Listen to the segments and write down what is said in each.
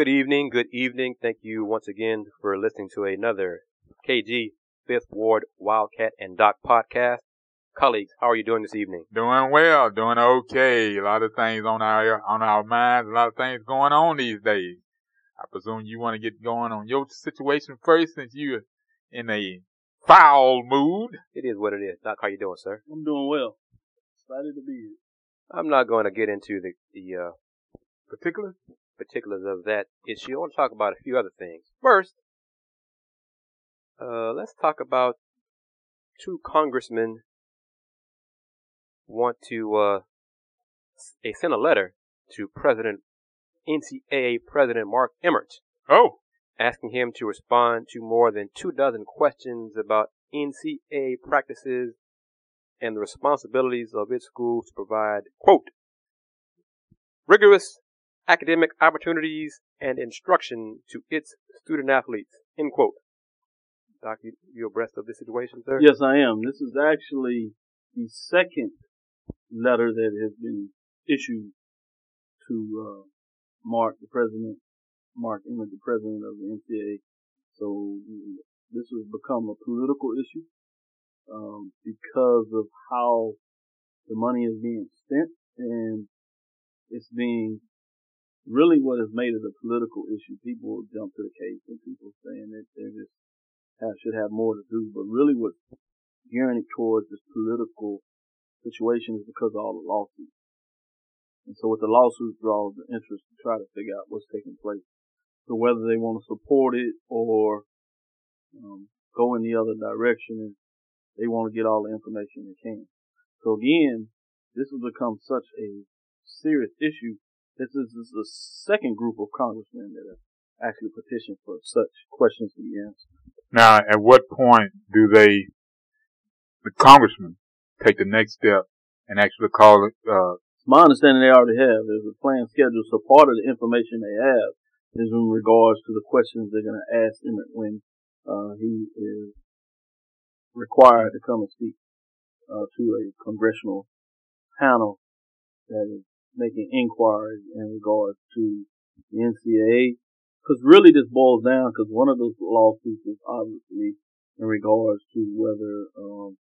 Good evening, good evening. Thank you once again for listening to another KG Fifth Ward Wildcat and Doc podcast. Colleagues, how are you doing this evening? Doing well, doing okay. A lot of things on our on our minds, a lot of things going on these days. I presume you want to get going on your situation first since you're in a foul mood. It is what it is. Doc, how you doing, sir? I'm doing well. Excited to be here. I'm not going to get into the the uh, Particulars? Particulars of that issue. I want to talk about a few other things. First, uh, let's talk about two congressmen want to uh, they sent a letter to President NCAA President Mark Emmert Oh, asking him to respond to more than two dozen questions about NCAA practices and the responsibilities of its schools to provide, quote, rigorous academic opportunities and instruction to its student athletes, end quote. Doc, you, you abreast of this situation, sir? Yes, I am. This is actually the second letter that has been issued to uh, Mark, the president, Mark Emmert, the president of the NCAA. So this has become a political issue um, because of how the money is being spent, and it's being really what has made it a political issue. People jump to the case, and people saying that they just have, should have more to do, but really what's gearing it towards this political situation is because of all the lawsuits. And so with the lawsuits draws the interest to try to figure out what's taking place. So whether they want to support it or um, go in the other direction, they want to get all the information they can. So again, this has become such a serious issue. This is, this is the second group of congressmen that have actually petitioned for such questions to be answered. now at what point do they, the congressmen, take the next step and actually call it, uh, my understanding they already have. There's a plan schedule. So part of the information they have is in regards to the questions they're going to ask him when uh, he is required to come and speak uh, to a congressional panel that is making inquiries in regards to the NCAA. Because really this boils down because one of those lawsuits is obviously in regards to whether um,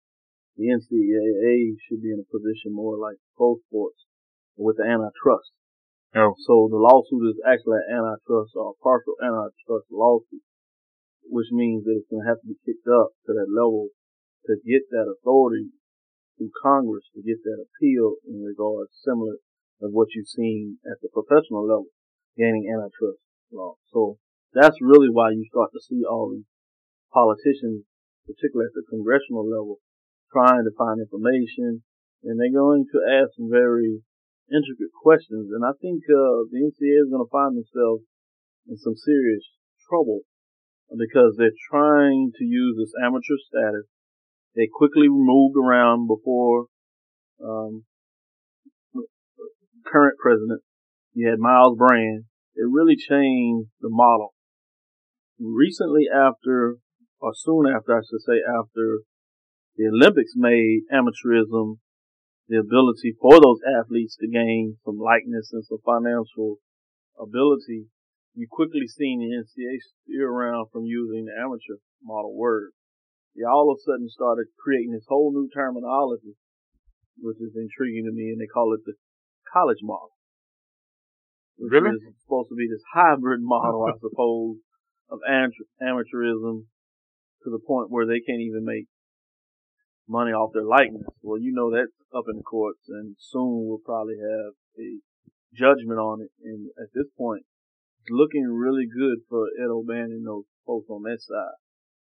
the NCAA should be in a position more like pro sports with the antitrust. Oh. So the lawsuit is actually an antitrust or a partial antitrust lawsuit, which means that it's going to have to be kicked up to that level to get that authority through Congress to get that appeal in regards similar of what you've seen at the professional level gaining antitrust law. So that's really why you start to see all these politicians, particularly at the congressional level, trying to find information and they're going to ask some very intricate questions. And I think, uh, the NCA is going to find themselves in some serious trouble because they're trying to use this amateur status. They quickly moved around before, um, current president. You had Myles Brand. It really changed the model. Recently after, or soon after, I should say, after the Olympics made amateurism the ability for those athletes to gain some likeness and some financial ability, you quickly seen the NCAA steer around from using the amateur model word. They all of a sudden started creating this whole new terminology, which is intriguing to me, and they call it the college model. Really? is supposed to be this hybrid model, I suppose, of amateurism to the point where they can't even make money off their likeness. Well, you know that's up in the courts, and soon we'll probably have a judgment on it. And at this point, it's looking really good for Ed O'Bannon and those folks on that side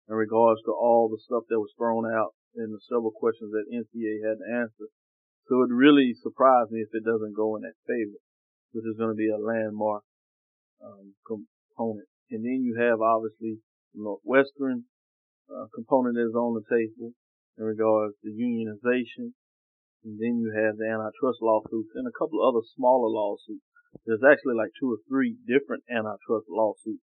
in regards to all the stuff that was thrown out and the several questions that NCAA had to answer. So it really surprised me if it doesn't go in that favor, which is going to be a landmark um, component. And then you have obviously the Northwestern uh, component that's on the table in regards to unionization. And then you have the antitrust lawsuits and a couple of other smaller lawsuits. There's actually like two or three different antitrust lawsuits.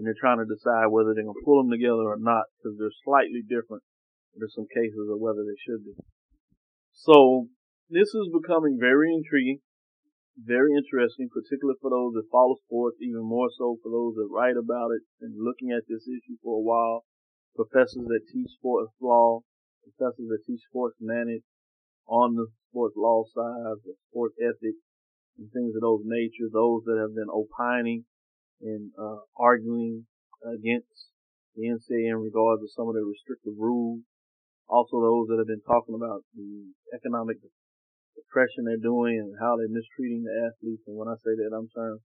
And they're trying to decide whether they're going to pull them together or not because they're slightly different. There's some cases of whether they should be. So this is becoming very intriguing. very interesting, particularly for those that follow sports, even more so for those that write about it and looking at this issue for a while. Professors that teach sports law, professors that teach sports management on the sports law side, the sports ethics, and things of those nature. Those that have been opining and uh, arguing against the NCAA in regards to some of the restrictive rules. Also, those that have been talking about the economic depression they're doing and how they're mistreating the athletes. And when I say that, I'm saying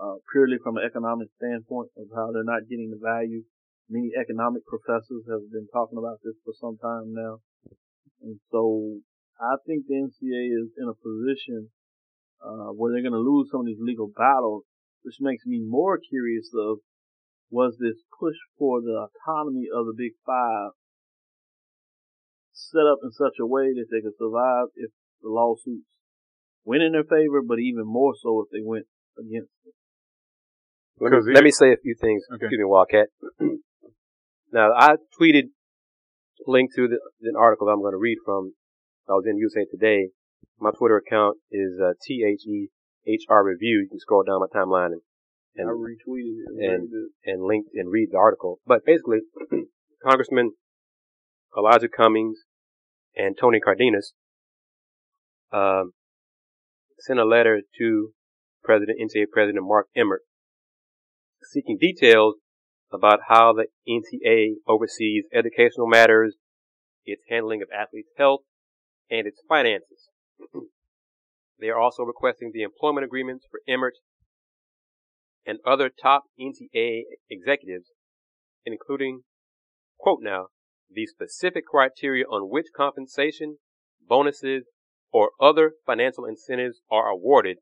uh, purely from an economic standpoint of how they're not getting the value. Many economic professors have been talking about this for some time now. And so I think the NCAA is in a position uh, where they're going to lose some of these legal battles, which makes me more curious of was this push for the autonomy of the Big Five set up in such a way that they could survive if the lawsuits went in their favor, but even more so if they went against it. Let me, let me say a few things. Okay. Excuse me, Wildcat. now, I tweeted a link to the, an article that I'm going to read from. I was in USA Today. My Twitter account is uh, T-H-E-H-R Review. You can scroll down my timeline and and I retweeted it and and linked and read the article. But basically, Congressman Elijah Cummings and Tony Cardenas um, sent a letter to President NCAA President Mark Emmert seeking details about how the NCAA oversees educational matters, its handling of athletes' health, and its finances. they are also requesting the employment agreements for Emmert and other top NCAA executives, including, quote now, the specific criteria on which compensation, bonuses, or other financial incentives are awarded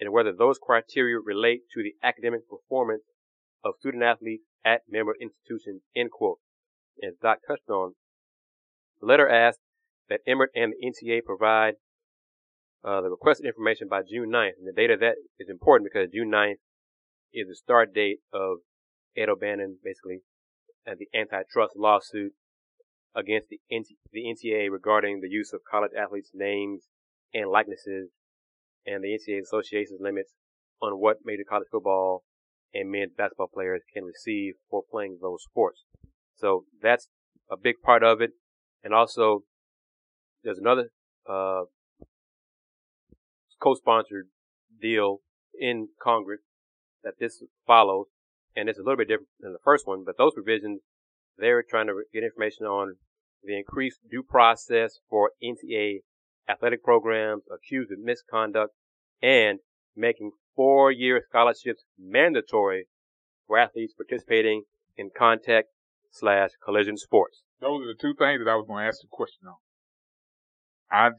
and whether those criteria relate to the academic performance of student athletes at member institutions, end quote. As Doc touched on, the letter asked that Emmert and the NCAA provide uh, the requested information by June 9th. And the date of that is important because June 9th is the start date of Ed O'Bannon, basically, and the antitrust lawsuit against the, NCAA regarding the use of college athletes' names and likenesses and the NCAA association's limits on what major college football and men's basketball players can receive for playing those sports. So that's a big part of it. And also, there's another uh, co-sponsored deal in Congress that this follows, and it's a little bit different than the first one, but those provisions they're trying to get information on the increased due process for NCAA athletic programs accused of misconduct and making four-year scholarships mandatory for athletes participating in contact slash collision sports. Those are the two things that I was going to ask the question on. I,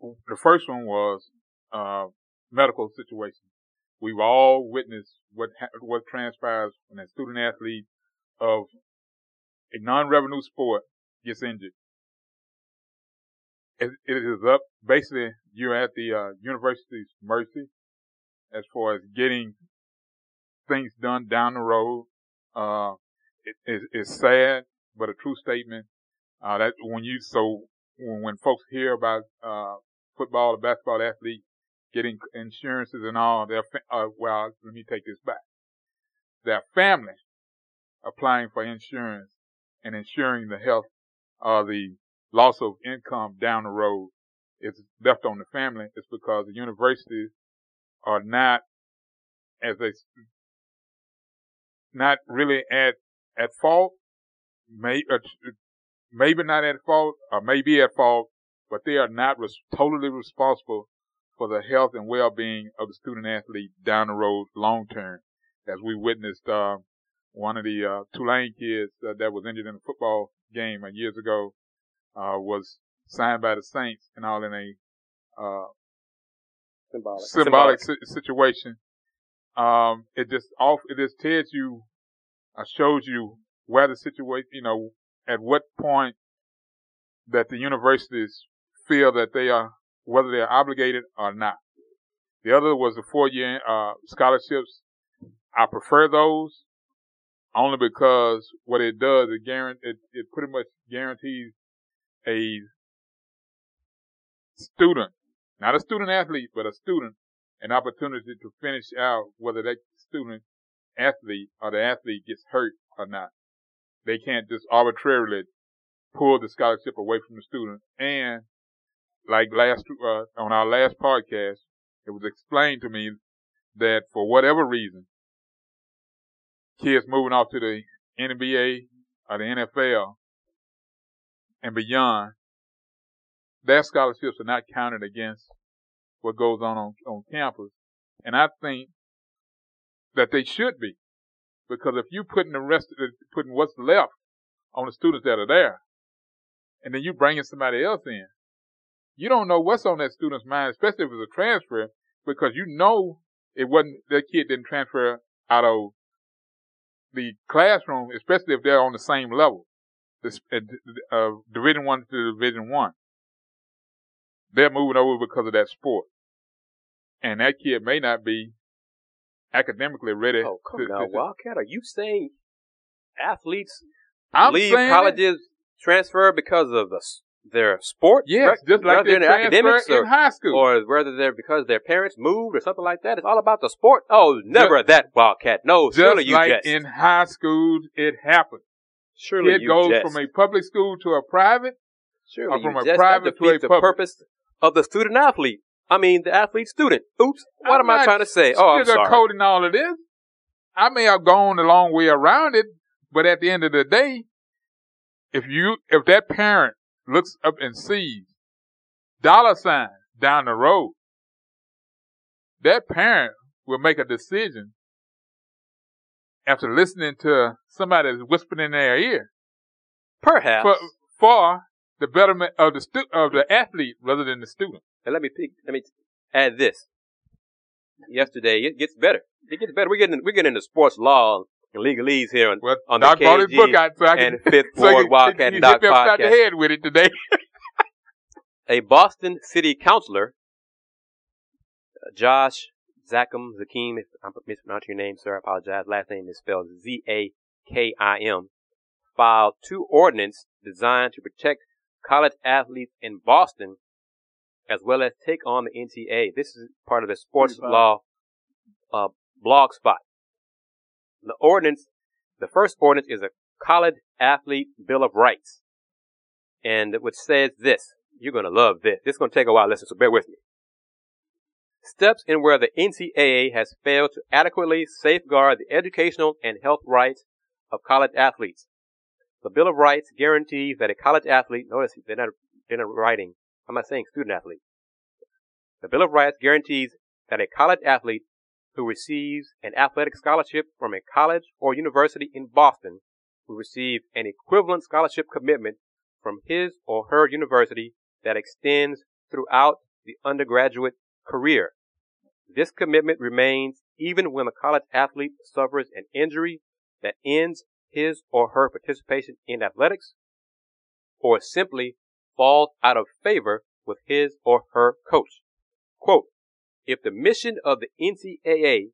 the first one was, uh, medical situation. We've all witnessed what, what transpires when a student athlete of a non-revenue sport gets injured. it, it is up, basically, you're at the uh, university's mercy as far as getting things done down the road. Uh, it, it, it's sad, but a true statement. Uh, that when you, so when, when folks hear about, uh, football or basketball athletes getting insurances and all, their, uh, well, let me take this back. Their family applying for insurance and ensuring the health or the loss of income down the road is left on the family. It's because the universities are not, as they, not really at, at fault, may, uh, maybe not at fault, or maybe at fault, but they are not res- totally responsible for the health and well-being of the student athlete down the road long term. As we witnessed, uh, one of the, uh, Tulane kids uh, that was injured in a football game a years ago, uh, was signed by the Saints and all in a, uh, symbolic, symbolic, symbolic. Situation. Um, it just off, it just tells you, uh, shows you where the situation, you know, at what point that the universities feel that they are, whether they're obligated or not. The other was the four year, uh, scholarships. I prefer those only because what it does, it guarantee, it, it pretty much guarantees a student not a student athlete, but a student, an opportunity to finish out whether that student athlete or the athlete gets hurt or not. They can't just arbitrarily pull the scholarship away from the student. And like last, uh, on our last podcast, it was explained to me that for whatever reason, kids moving off to the NBA or the NFL and beyond, their scholarships are not counted against what goes on on, on campus. And I think that they should be. Because if you putting the rest of putting what's left on the students that are there, and then you bringing somebody else in, you don't know what's on that student's mind, especially if it's a transfer, because you know it wasn't, that kid didn't transfer out of the classroom, especially if they're on the same level, this, uh, Division One to Division One. They're moving over because of that sport, and that kid may not be academically ready. Oh, come to, on, to, Wildcat, are you saying athletes I'm leave colleges transfer because of the their sport? Yes, just like their academics or, in high school, or whether they're because their parents moved or something like that. It's all about the sport. Oh, never just, that Wildcat. No, just surely you like jest. in high school, it happens. Surely it goes jest. from a public school to a private, surely or from a private to a the public. purpose of the student athlete. I mean, the athlete student. Oops. What I'm am I trying to say? Oh, I'm sorry. Sugarcoating all of this. I may have gone a long way around it, but at the end of the day, if you, if that parent looks up and sees dollar sign down the road, that parent will make a decision after listening to somebody whispering in their ear Perhaps. for, for the betterment of the stu- of the athlete rather than the student. And let me pick, let me add this. Yesterday, it gets better. It gets better. We're getting we're getting into sports law legalese here on, Well, on the Doc brought his KG book out so I can, and Fifth so Ward can- Wildcat he and Doc hit me upside the podcast. head with it today. A Boston city councilor, uh, Josh Zakim Zakim, if I'm mispronouncing your name, sir, I apologize. Last name is spelled Z-A-K-I-M, filed two ordinances designed to protect college athletes in Boston as well as take on the NTA. This is part of the sports law uh, blog spot. The ordinance, the first ordinance is a college athlete bill of rights, and which says this. You're gonna love this. This is gonna take a while. Listen, so bear with me. Steps in where the NCAA has failed to adequately safeguard the educational and health rights of college athletes. The Bill of Rights guarantees that a college athlete, notice they're not, they're not writing, I'm not saying student athlete. The Bill of Rights guarantees that a college athlete who receives an athletic scholarship from a college or university in Boston will receive an equivalent scholarship commitment from his or her university that extends throughout the undergraduate career. This commitment remains even when the college athlete suffers an injury that ends his or her participation in athletics or simply falls out of favor with his or her coach. Quote, if the mission of the NCAA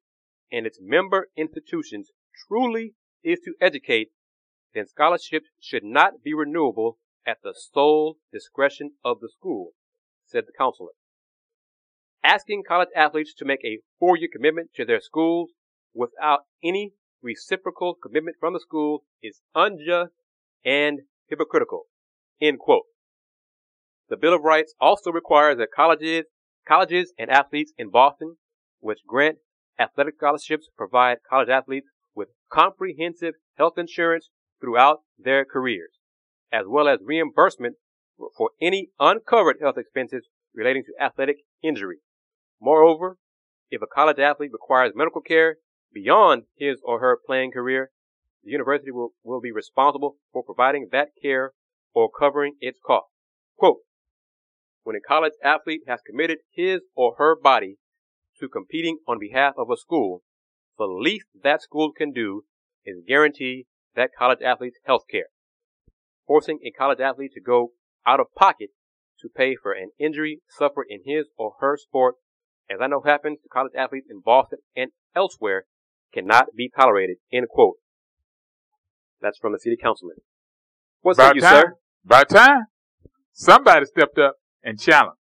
and its member institutions truly is to educate, then scholarships should not be renewable at the sole discretion of the school, said the counselor. Asking college athletes to make a four-year commitment to their schools without any reciprocal commitment from the school is unjust and hypocritical. End quote. The Bill of Rights also requires that colleges, colleges and athletes in Boston, which grant athletic scholarships, provide college athletes with comprehensive health insurance throughout their careers, as well as reimbursement for- any uncovered health expenses relating to athletic injury. Moreover, if a college athlete requires medical care beyond his or her playing career, the university will, will be responsible for providing that care or covering its cost. Quote, when a college athlete has committed his or her body to competing on behalf of a school, the least that school can do is guarantee that college athlete's health care. Forcing a college athlete to go out of pocket to pay for an injury suffered in his or her sport, as I know happens to college athletes in Boston and elsewhere, cannot be tolerated. End quote. That's from the city councilman. What's By you, time, sir? by time, somebody stepped up and challenge.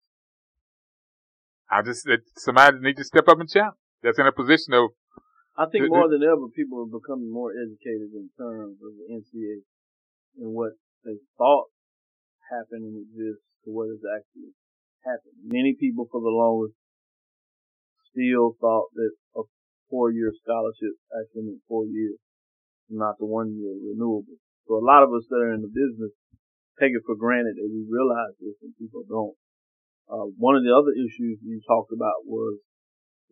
I just somebody needs to step up and challenge. That's in a position of. I think more than ever, people are becoming more educated in terms of the NCA and what they thought happened and exists to what is actually happening. Many people for the longest still thought that a four-year scholarship actually meant four years, not the one-year renewable. So a lot of us that are in the business take it for granted that we realize this and people don't. Uh, one of the other issues you talked about was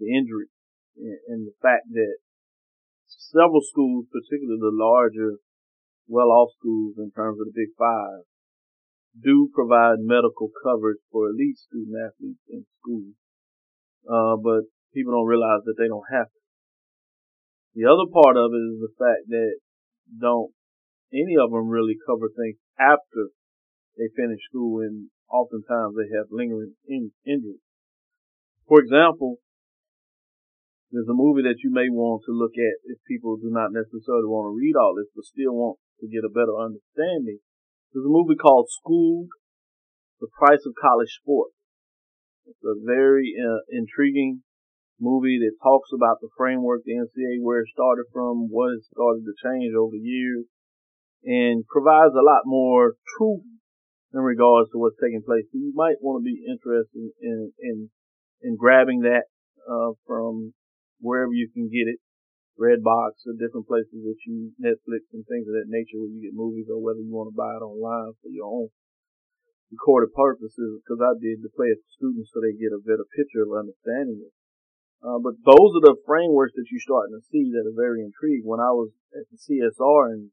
the injury and, and the fact that several schools, particularly the larger, well-off schools in terms of the Big Five, do provide medical coverage for elite student athletes in schools. Uh, but people don't realize that they don't have to. The other part of it is the fact that don't any of them really cover things after they finish school and oftentimes they have lingering in- injuries. For example, there's a movie that you may want to look at if people do not necessarily want to read all this, but still want to get a better understanding. There's a movie called Schooled, The Price of College Sports. It's a very uh, intriguing movie that talks about the framework, the NCAA, where it started from, what it started to change over the years, and provides a lot more truth in regards to what's taking place. So you might want to be interested in in in grabbing that uh, from wherever you can get it, Redbox or different places that you Netflix and things of that nature where you get movies, or whether you want to buy it online for your own recorded purposes. Because I did to play it for students so they get a better picture of understanding it. Uh, but those are the frameworks that you're starting to see that are very intrigued. When I was at the CSR in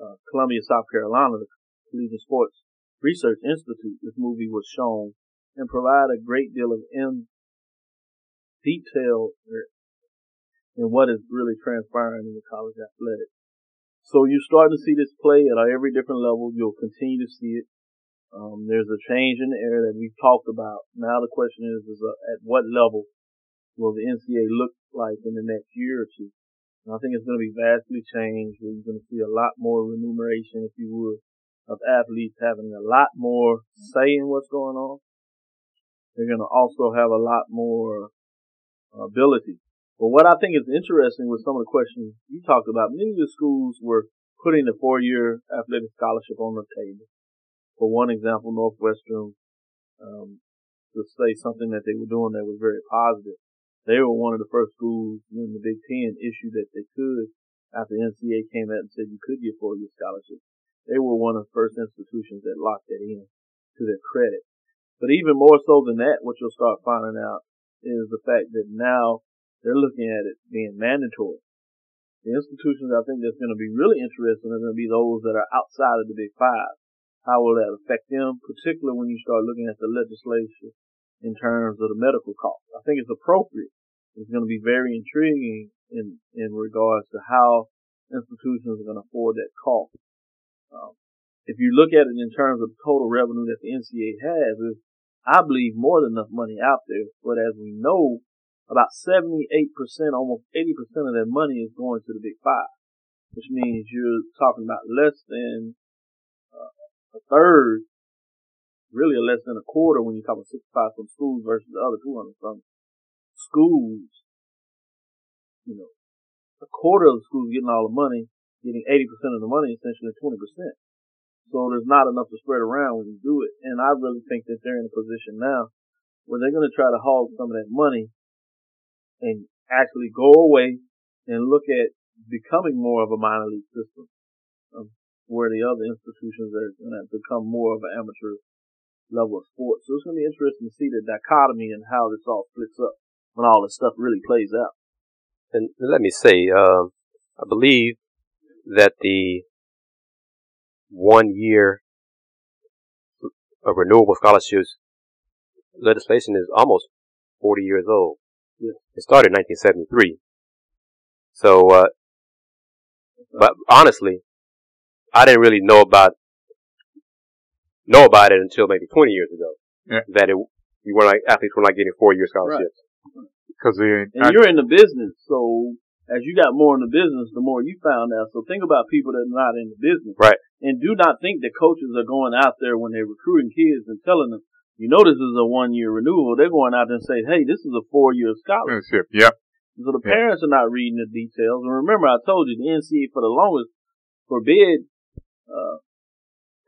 uh, Columbia, South Carolina, the Collegiate Sports Research Institute, this movie was shown and provide a great deal of in detail in what is really transpiring in the college athletics. So you're starting to see this play at every different level. You'll continue to see it. Um, there's a change in the area that we've talked about. Now the question is, is uh, at what level will the NCAA look like in the next year or two? And I think it's going to be vastly changed. You're going to see a lot more remuneration, if you would, of athletes having a lot more say in what's going on. They're going to also have a lot more ability. But what I think is interesting with some of the questions you talked about, many of the schools were putting the four-year athletic scholarship on the table. For one example, Northwestern, um, to say something that they were doing that was very positive. They were one of the first schools in the Big Ten issued that they could after NCAA came out and said you could get four-year scholarships they were one of the first institutions that locked that in to their credit. But even more so than that, what you'll start finding out is the fact that now they're looking at it being mandatory. The institutions I think that's going to be really interesting are going to be those that are outside of the Big Five. How will that affect them, particularly when you start looking at the legislation in terms of the medical costs? I think it's appropriate. It's going to be very intriguing in, in regards to how institutions are going to afford that cost. Um, if you look at it in terms of total revenue that the NCAA has, is I believe more than enough money out there. But as we know, about 78%, almost 80% of that money is going to the Big Five, which means you're talking about less than uh, a third, really less than a quarter when you're talking 65 from schools versus the other 200 from schools. You know, a quarter of the schools getting all the money, getting 80% of the money, essentially 20%. So there's not enough to spread around when you do it. And I really think that they're in a position now where they're going to try to hog some of that money and actually go away and look at becoming more of a minor league system um, where the other institutions are going to become more of an amateur level of sports. So it's going to be interesting to see the dichotomy and how this all splits up when all this stuff really plays out. And let me say, uh, I believe that the one year of renewable scholarships legislation is almost 40 years old. Yeah. It started in 1973. So, uh, but honestly, I didn't really know about know about it until maybe 20 years ago. Yeah. That it, you were like athletes were like getting four year scholarships. Because right. and you're in the business, so as you got more in the business, the more you found out. So think about people that are not in the business. Right. And do not think that coaches are going out there when they're recruiting kids and telling them, you know this is a one year renewal. They're going out there and say, hey, this is a four year scholarship. Yep. So the parents are not reading the details. And remember, I told you the NCA for the longest forbid uh,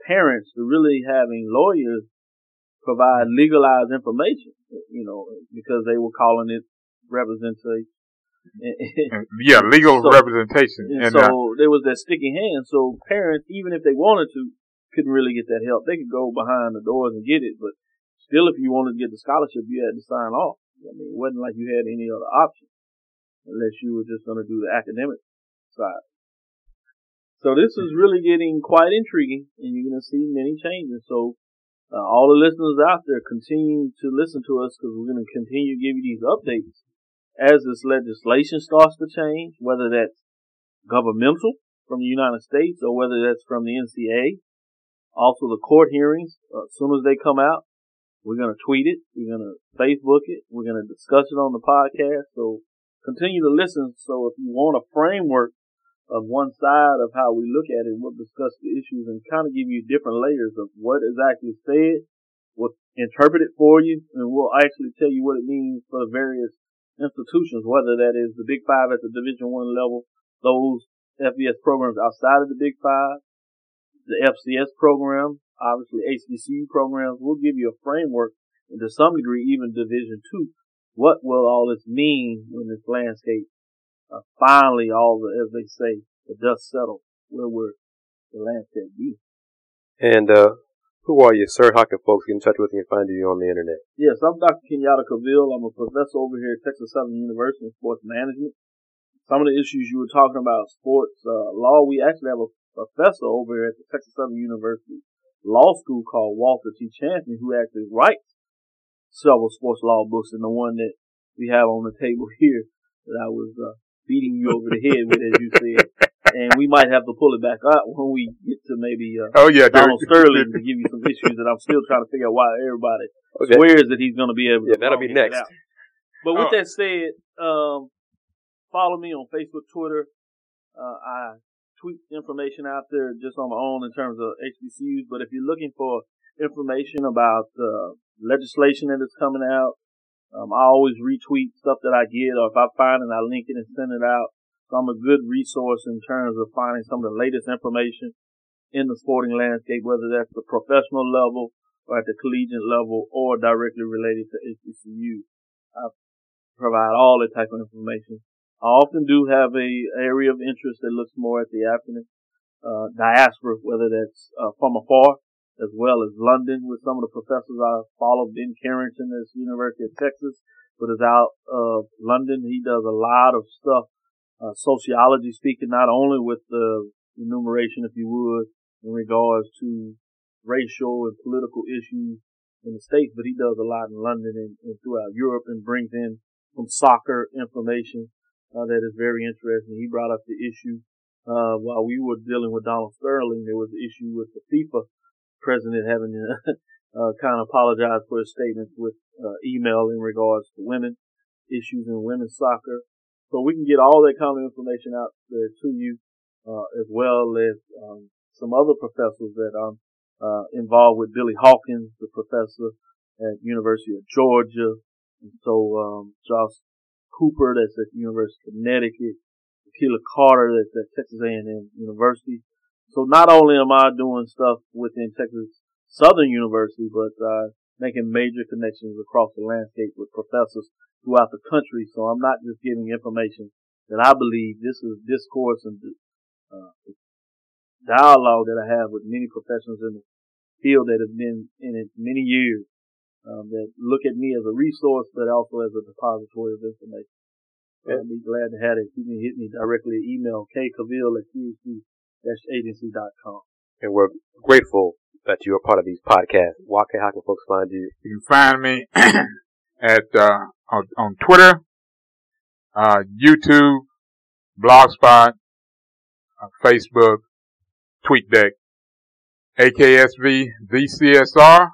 parents to really having lawyers provide legalized information. You know, because they were calling it representation. yeah, legal so, representation. And, and so uh, there was that sticky hand. So parents, even if they wanted to, couldn't really get that help. They could go behind the doors and get it, but still, if you wanted to get the scholarship, you had to sign off. I mean, it wasn't like you had any other option unless you were just going to do the academic side. So this is really getting quite intriguing, and you're going to see many changes. So uh, all the listeners out there, continue to listen to us because we're going to continue to give you these updates as this legislation starts to change, whether that's governmental from the United States or whether that's from the NCA. Also, the court hearings, uh, as soon as they come out, we're going to tweet it, we're going to Facebook it, we're going to discuss it on the podcast. So continue to listen. So if you want a framework of one side of how we look at it. We'll discuss the issues and kind of give you different layers of what is actually said. We'll interpret it for you and we'll actually tell you what it means for the various institutions, whether that is the Big Five at the Division One level, those FBS programs outside of the Big Five, the FCS program, obviously HBCU programs. We'll give you a framework and to some degree even Division Two. What will all this mean when this landscape uh, finally all the, as they say, the dust settled. Where we're the landscape be? And, uh, who are you, sir? How can folks get in touch with you and find you on the internet? Yes, I'm Dr. Kenyatta Cavill. I'm a professor over here at Texas Southern University in sports management. Some of the issues you were talking about, sports uh, law, we actually have a professor over here at the Texas Southern University Law School called Walter T. Champion, who actually writes several sports law books, and the one that we have on the table here that I was uh, beating you over the head with, as you said. And we might have to pull it back up when we get to maybe uh, oh yeah Donald Sterling to give you some issues that I'm still trying to figure out why everybody okay. swears that he's going to be able. Yeah, that'll be next. But with oh. that said, um, follow me on Facebook, Twitter. Uh, I tweet information out there just on my own in terms of HBCUs. But if you're looking for information about uh, legislation that is coming out, um, I always retweet stuff that I get, or if I find it, I link it and send it out. So I'm a good resource in terms of finding some of the latest information in the sporting landscape, whether that's the professional level or at the collegiate level or directly related to HBCU. I provide all that type of information. I often do have a area of interest that looks more at the African uh, diaspora, whether that's uh, from afar as well as London with some of the professors I followed. Ben Carrington at University of Texas, but is out of London. He does a lot of stuff, uh, sociology speaking, not only with the enumeration, if you would, in regards to racial and political issues in the States, but he does a lot in London and, and throughout Europe and brings in some soccer information uh, that is very interesting. He brought up the issue uh, while we were dealing with Donald Sterling, there was the issue with the FIFA president having to uh, kind of apologize for his statements with uh, email in regards to women issues in women's soccer. So we can get all that kind of information out there to you, uh, as well as um, some other professors that I'm uh, involved with. Billy Hawkins, the professor at University of Georgia, and so um, Josh Cooper, that's at the University of Connecticut. Keila Carter, that's at Texas A&M University. So not only am I doing stuff within Texas Southern University, but uh, making major connections across the landscape with professors throughout the country. So I'm not just giving information that I believe this is discourse and uh, dialogue that I have with many professionals in the field that have been in it many years um, that look at me as a resource, but also as a depository of information. Yeah. I'd be glad to have it. You can hit me directly email kcavill at agency.com. And we're grateful that you are part of these podcasts. Why can, how can folks find you? You can find me at, uh, on, on Twitter, uh, YouTube, Blogspot, uh, Facebook, TweetDeck, AKSV, VCSR,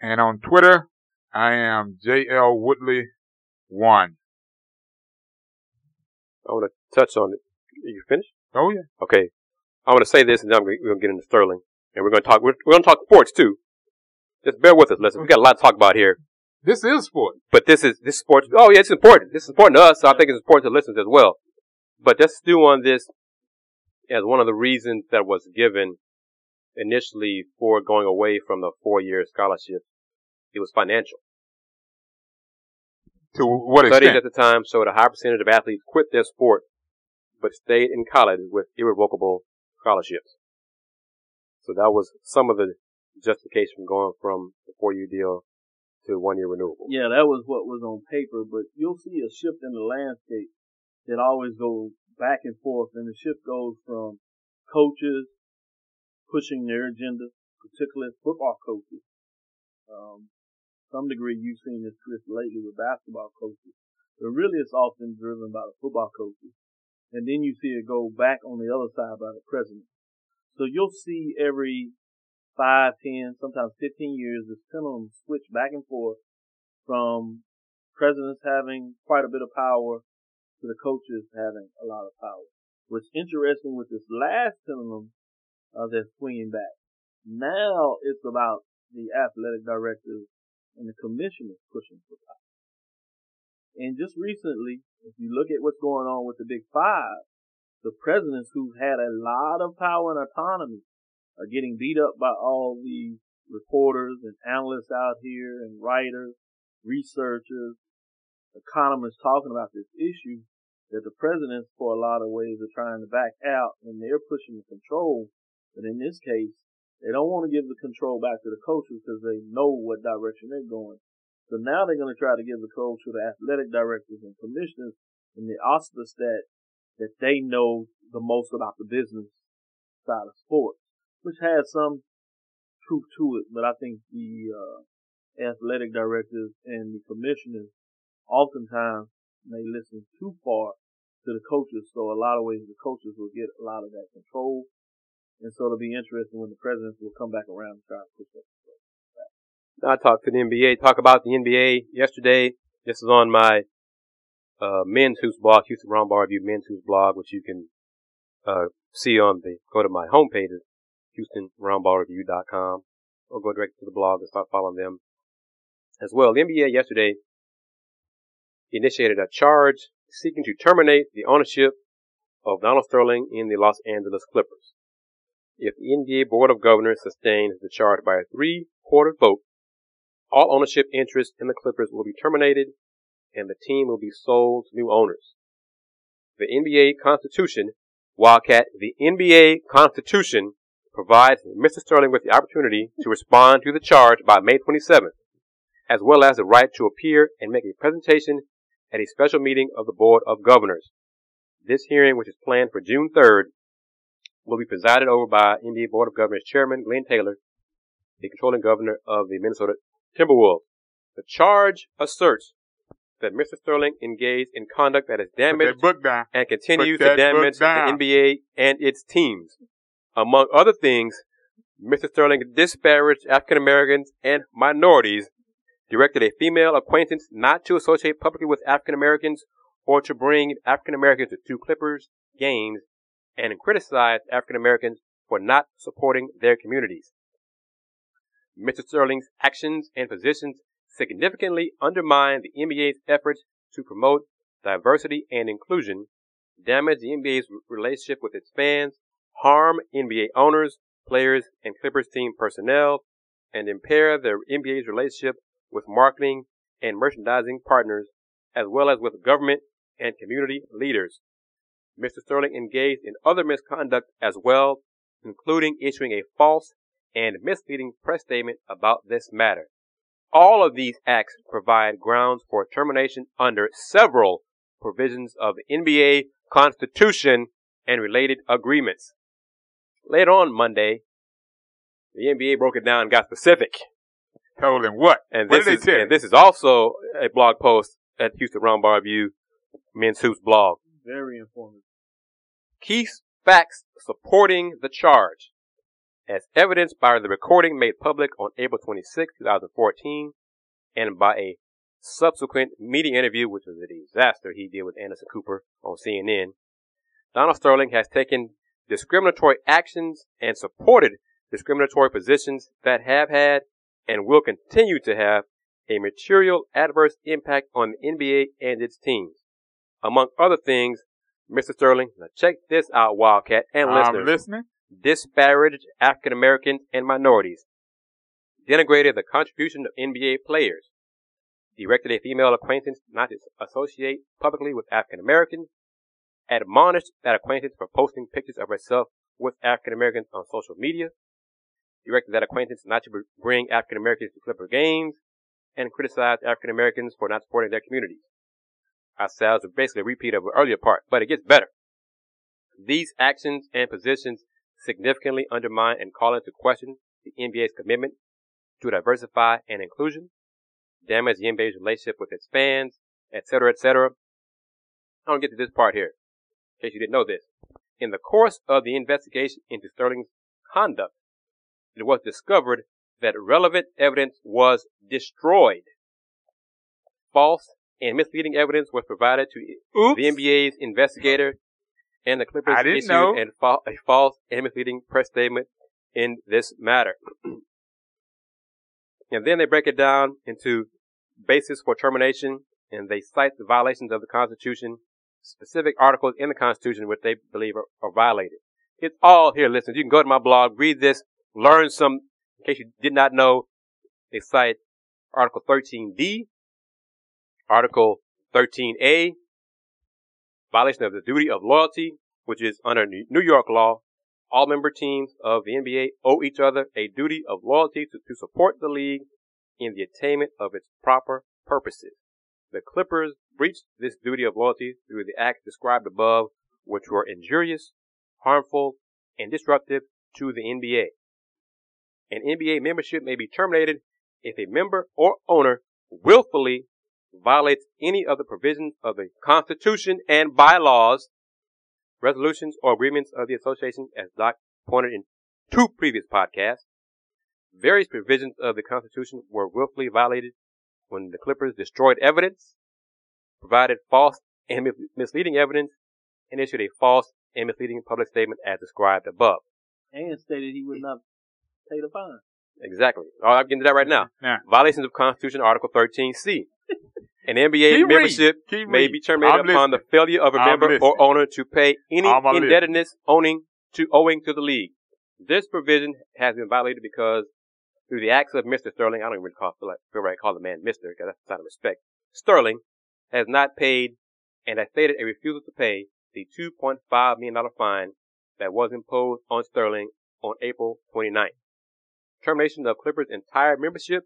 and on Twitter, I am JL Woodley 1. I want to touch on it. Are you finished? Oh yeah. Okay. I'm going to say this, and then we're going to get into Sterling, and we're going to talk. We're, we're going to talk sports too. just bear with us, listen. We got a lot to talk about here. This is sport. But this is this sports. Oh yeah, it's important. This is important to us. So I think it's important to listeners as well. But just do on this as one of the reasons that was given initially for going away from the four-year scholarship. It was financial. To what Studies extent? at the time showed a high percentage of athletes quit their sport but stayed in college with irrevocable scholarships. So that was some of the justification going from the four-year deal to one-year renewable. Yeah, that was what was on paper, but you'll see a shift in the landscape that always goes back and forth, and the shift goes from coaches pushing their agenda, particularly football coaches. Um, some degree you've seen this, Chris, lately with basketball coaches, but really it's often driven by the football coaches. And then you see it go back on the other side by the president. So you'll see every five, ten, sometimes 15 years, this pendulum switch back and forth from presidents having quite a bit of power to the coaches having a lot of power. What's interesting with this last pendulum, uh, they're swinging back. Now it's about the athletic directors and the commissioners pushing for power. And just recently, if you look at what's going on with the Big Five, the presidents who've had a lot of power and autonomy are getting beat up by all these reporters and analysts out here and writers, researchers, economists talking about this issue that the presidents for a lot of ways are trying to back out and they're pushing the control. But in this case, they don't want to give the control back to the coaches because they know what direction they're going. So now they're going to try to give the control to the athletic directors and commissioners in the auspice that, that they know the most about the business side of sports, which has some truth to it. But I think the, uh, athletic directors and the commissioners oftentimes may listen too far to the coaches. So a lot of ways the coaches will get a lot of that control. And so it'll be interesting when the presidents will come back around and try to push that. I talked to the NBA, talk about the NBA yesterday. This is on my uh, men's hoops blog, Houston Bar Review men's hoops blog, which you can uh, see on the go to my homepage, at HoustonRoundBallReview.com, or go directly to the blog and start following them as well. The NBA yesterday initiated a charge seeking to terminate the ownership of Donald Sterling in the Los Angeles Clippers. If the NBA Board of Governors sustains the charge by a three-quarter vote, all ownership interests in the Clippers will be terminated and the team will be sold to new owners. The NBA Constitution, Wildcat, the NBA Constitution provides Mr. Sterling with the opportunity to respond to the charge by May 27th, as well as the right to appear and make a presentation at a special meeting of the Board of Governors. This hearing, which is planned for June 3rd, will be presided over by NBA Board of Governors Chairman Glenn Taylor, the controlling governor of the Minnesota Timberwolves. The charge asserts that Mr. Sterling engaged in conduct that has damaged and continues to damage the. NBA and its teams. Among other things, Mr. Sterling disparaged African Americans and minorities, directed a female acquaintance not to associate publicly with African Americans or to bring African Americans to two Clippers games, and criticized African Americans for not supporting their communities. Mr. Sterling's actions and positions significantly undermine the NBA's efforts to promote diversity and inclusion, damage the NBA's relationship with its fans, harm NBA owners, players, and Clippers team personnel, and impair the NBA's relationship with marketing and merchandising partners, as well as with government and community leaders. Mr. Sterling engaged in other misconduct as well, including issuing a false and misleading press statement about this matter. All of these acts provide grounds for termination under several provisions of the NBA Constitution and related agreements. Later on Monday, the NBA broke it down and got specific. Told him what? And what this did is they tell and this is also a blog post at Houston Roundball Review Men's Hoops blog. Very informative. Key facts supporting the charge, as evidenced by the recording made public on April 26, 2014, and by a subsequent media interview, which was a disaster he did with Anderson Cooper on CNN. Donald Sterling has taken discriminatory actions and supported discriminatory positions that have had and will continue to have a material adverse impact on the NBA and its teams. Among other things, Mr. Sterling, now check this out, Wildcat and I'm listeners. listening. Disparaged African Americans and minorities. Denigrated the contribution of NBA players. Directed a female acquaintance not to associate publicly with African Americans. Admonished that acquaintance for posting pictures of herself with African Americans on social media. Directed that acquaintance not to bring African Americans to Clipper games. And criticized African Americans for not supporting their communities. Our sales are basically a repeat of an earlier part, but it gets better. These actions and positions significantly undermine and call into question the NBA's commitment to diversify and inclusion, damage the NBA's relationship with its fans, etc., etc. I don't get to this part here, in case you didn't know this. In the course of the investigation into Sterling's conduct, it was discovered that relevant evidence was destroyed. False and misleading evidence was provided to Oops. the NBA's investigator and the Clippers issued an a false and misleading press statement in this matter. and then they break it down into basis for termination, and they cite the violations of the Constitution, specific articles in the Constitution which they believe are, are violated. It's all here, listeners. You can go to my blog, read this, learn some. In case you did not know, they cite Article 13D, Article 13A, violation of the duty of loyalty, which is under New York law. All member teams of the NBA owe each other a duty of loyalty to, to support the league in the attainment of its proper purposes. The Clippers breached this duty of loyalty through the acts described above, which were injurious, harmful, and disruptive to the NBA. An NBA membership may be terminated if a member or owner willfully violates any of the provisions of the Constitution and bylaws, resolutions, or agreements of the association, as Doc pointed in two previous podcasts. Various provisions of the Constitution were willfully violated when the Clippers destroyed evidence, provided false and misleading evidence, and issued a false and misleading public statement as described above. And stated he would not pay the fine. Exactly. Oh, I'm getting to that right now. Now, Violations of Constitution, Article 13C. An NBA Keep membership may be terminated I'm upon the failure of a I'm member or owner to pay any I'm indebtedness owing to owing to the league. This provision has been violated because through the acts of Mr. Sterling, I don't even call, feel, like, feel right call the man Mr. because that's a sign of respect. Sterling has not paid and has stated a refusal to pay the $2.5 million fine that was imposed on Sterling on April 29th. Termination of Clippers' entire membership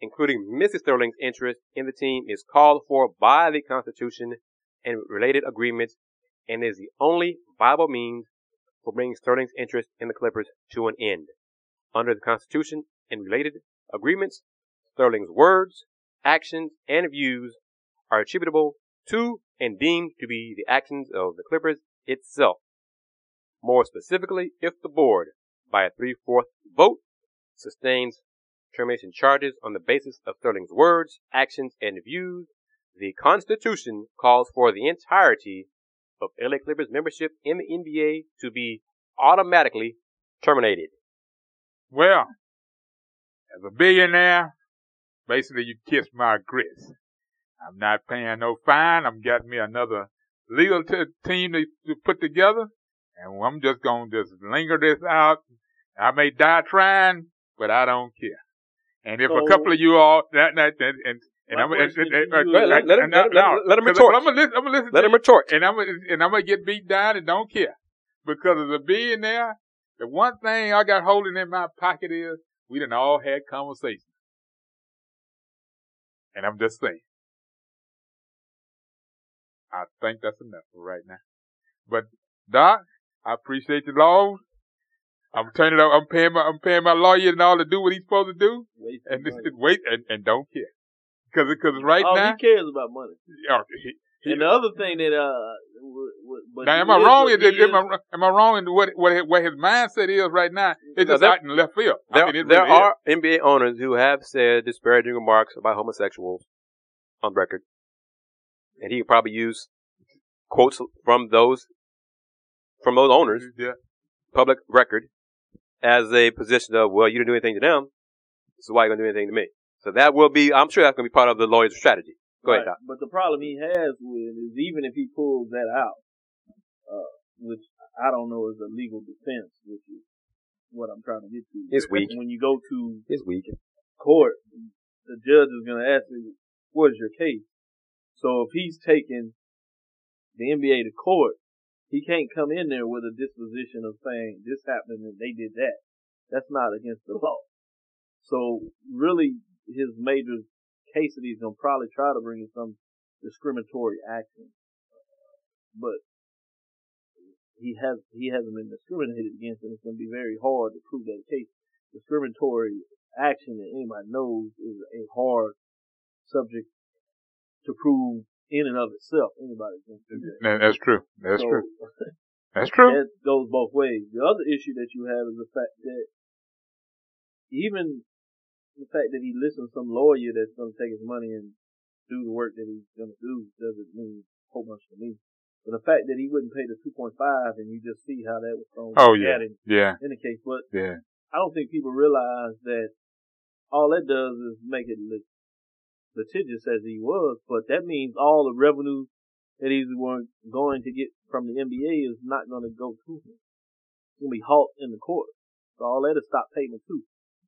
including Mrs. Sterling's interest in the team, is called for by the Constitution and related agreements and is the only viable means for bringing Sterling's interest in the Clippers to an end. Under the Constitution and related agreements, Sterling's words, actions, and views are attributable to and deemed to be the actions of the Clippers itself. More specifically, if the board, by a three-fourth vote, sustains termination charges on the basis of Sterling's words, actions, and views, the Constitution calls for the entirety of LA Clippers membership in the NBA to be automatically terminated. well, as a billionaire, basically you kiss my grits. I'm not paying no fine. I'm getting me another legal t- team to, to put together, and I'm just gonna just linger this out. I may die trying, but I don't care. And if So- a couple of you all that that, that and and I'm Let- him- retort. I'm gonna listen. I'm gonna listen. Let to him you, retort. and I'm gonna, and I'm gonna get beat down and don't care because as a billionaire, the one thing I got holding in my pocket is we done all had conversations, and I'm just saying. I think that's enough for right now. But Doc, I appreciate the laws. I'm turning up. I'm paying my. I'm paying my lawyer and all to do what he's supposed to do, Waste and of this wait and, and don't care because because right All now. he cares about money. yeah, he- he- And the other thing that uh, w- w- but Now, am I wrong? what Is, he am, I, am I wrong in what what his, what his mindset is right now? It's No, just there- out in left field. There, I mean, there really is. are NBA owners who have said disparaging remarks about homosexuals on record. And he could probably use quotes from those, from those owners, Yeah. public record, as a position of, well, you didn't do anything to them. So why are you gonna do anything to me? So that will be, I'm sure that's gonna be part of the lawyer's strategy. Go Right. ahead, Doc. But the problem he has with is even if he pulls that out, uh, which I don't know is a legal defense, which is what I'm trying to get to. It's weak. When you go to It's weak. court, the judge is going to ask you, what is your case? So if he's taking the NBA to court, he can't come in there with a disposition of saying this happened and they did that. That's not against the law. So really, his major case that he's to probably try to bring is some discriminatory action. But he has he hasn't been discriminated against, and it's to be very hard to prove that case. Discriminatory action that anybody knows is a hard subject to prove in and of itself. Anybody's going to do that. That- That's true. That's So, true. That's true. That goes both ways. The other issue that you have is the fact that even the fact that he listens to some lawyer that's going to take his money and do the work that he's going to do doesn't mean a whole bunch to me. But the fact that he wouldn't pay the 2.5 and you just see how that was thrown Oh at yeah, him yeah, in the case. But yeah. I don't think people realize that all that does is make it lit- litigious as he was, but that means all the revenue that he's going going to get from the NBA is not going to go to him. It's going to be halt in the court. So all that is stop payment too.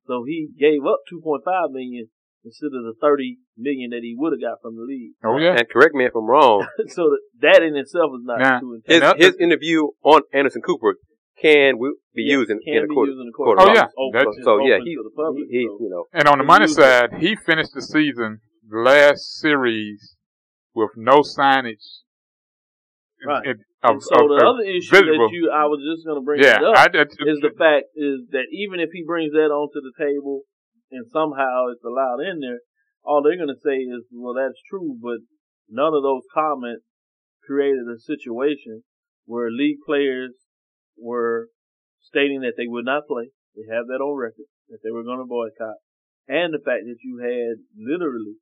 So he gave up 2.5 million instead of the 30 million that he would have got from the league. Oh yeah. And correct me if I'm wrong. so that, that in itself is not Nah. too His, intense. his interview on Anderson Cooper can w- be Yeah, used in, in be court. used in the court court. Oh, yeah. Open- So yeah, he, the public, he, he so- you know, And on the money used it. side, he finished the season, the last series, with no signage. Right. And of, so of- the of other issue visible. that you, I was just going to bring yeah, up I, I, is the fact is that even if he brings that onto the table and somehow it's allowed in there, all they're going to say is, well, that's true, but none of those comments created a situation where league players were stating that they would not play. They have that on record, that they were going to boycott. And the fact that you had literally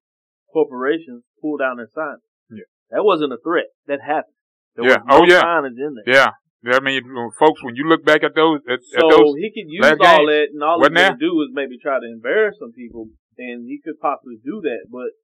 corporations pull down their signage. Yeah. That wasn't a threat. That happened. There Yeah. was no Oh, yeah. signage in there. yeah. I mean, folks, when you look back at those, at, So at those, he could use all games, that, and all wasn't he's there? going to do is maybe try to embarrass some people, and he could possibly do that. But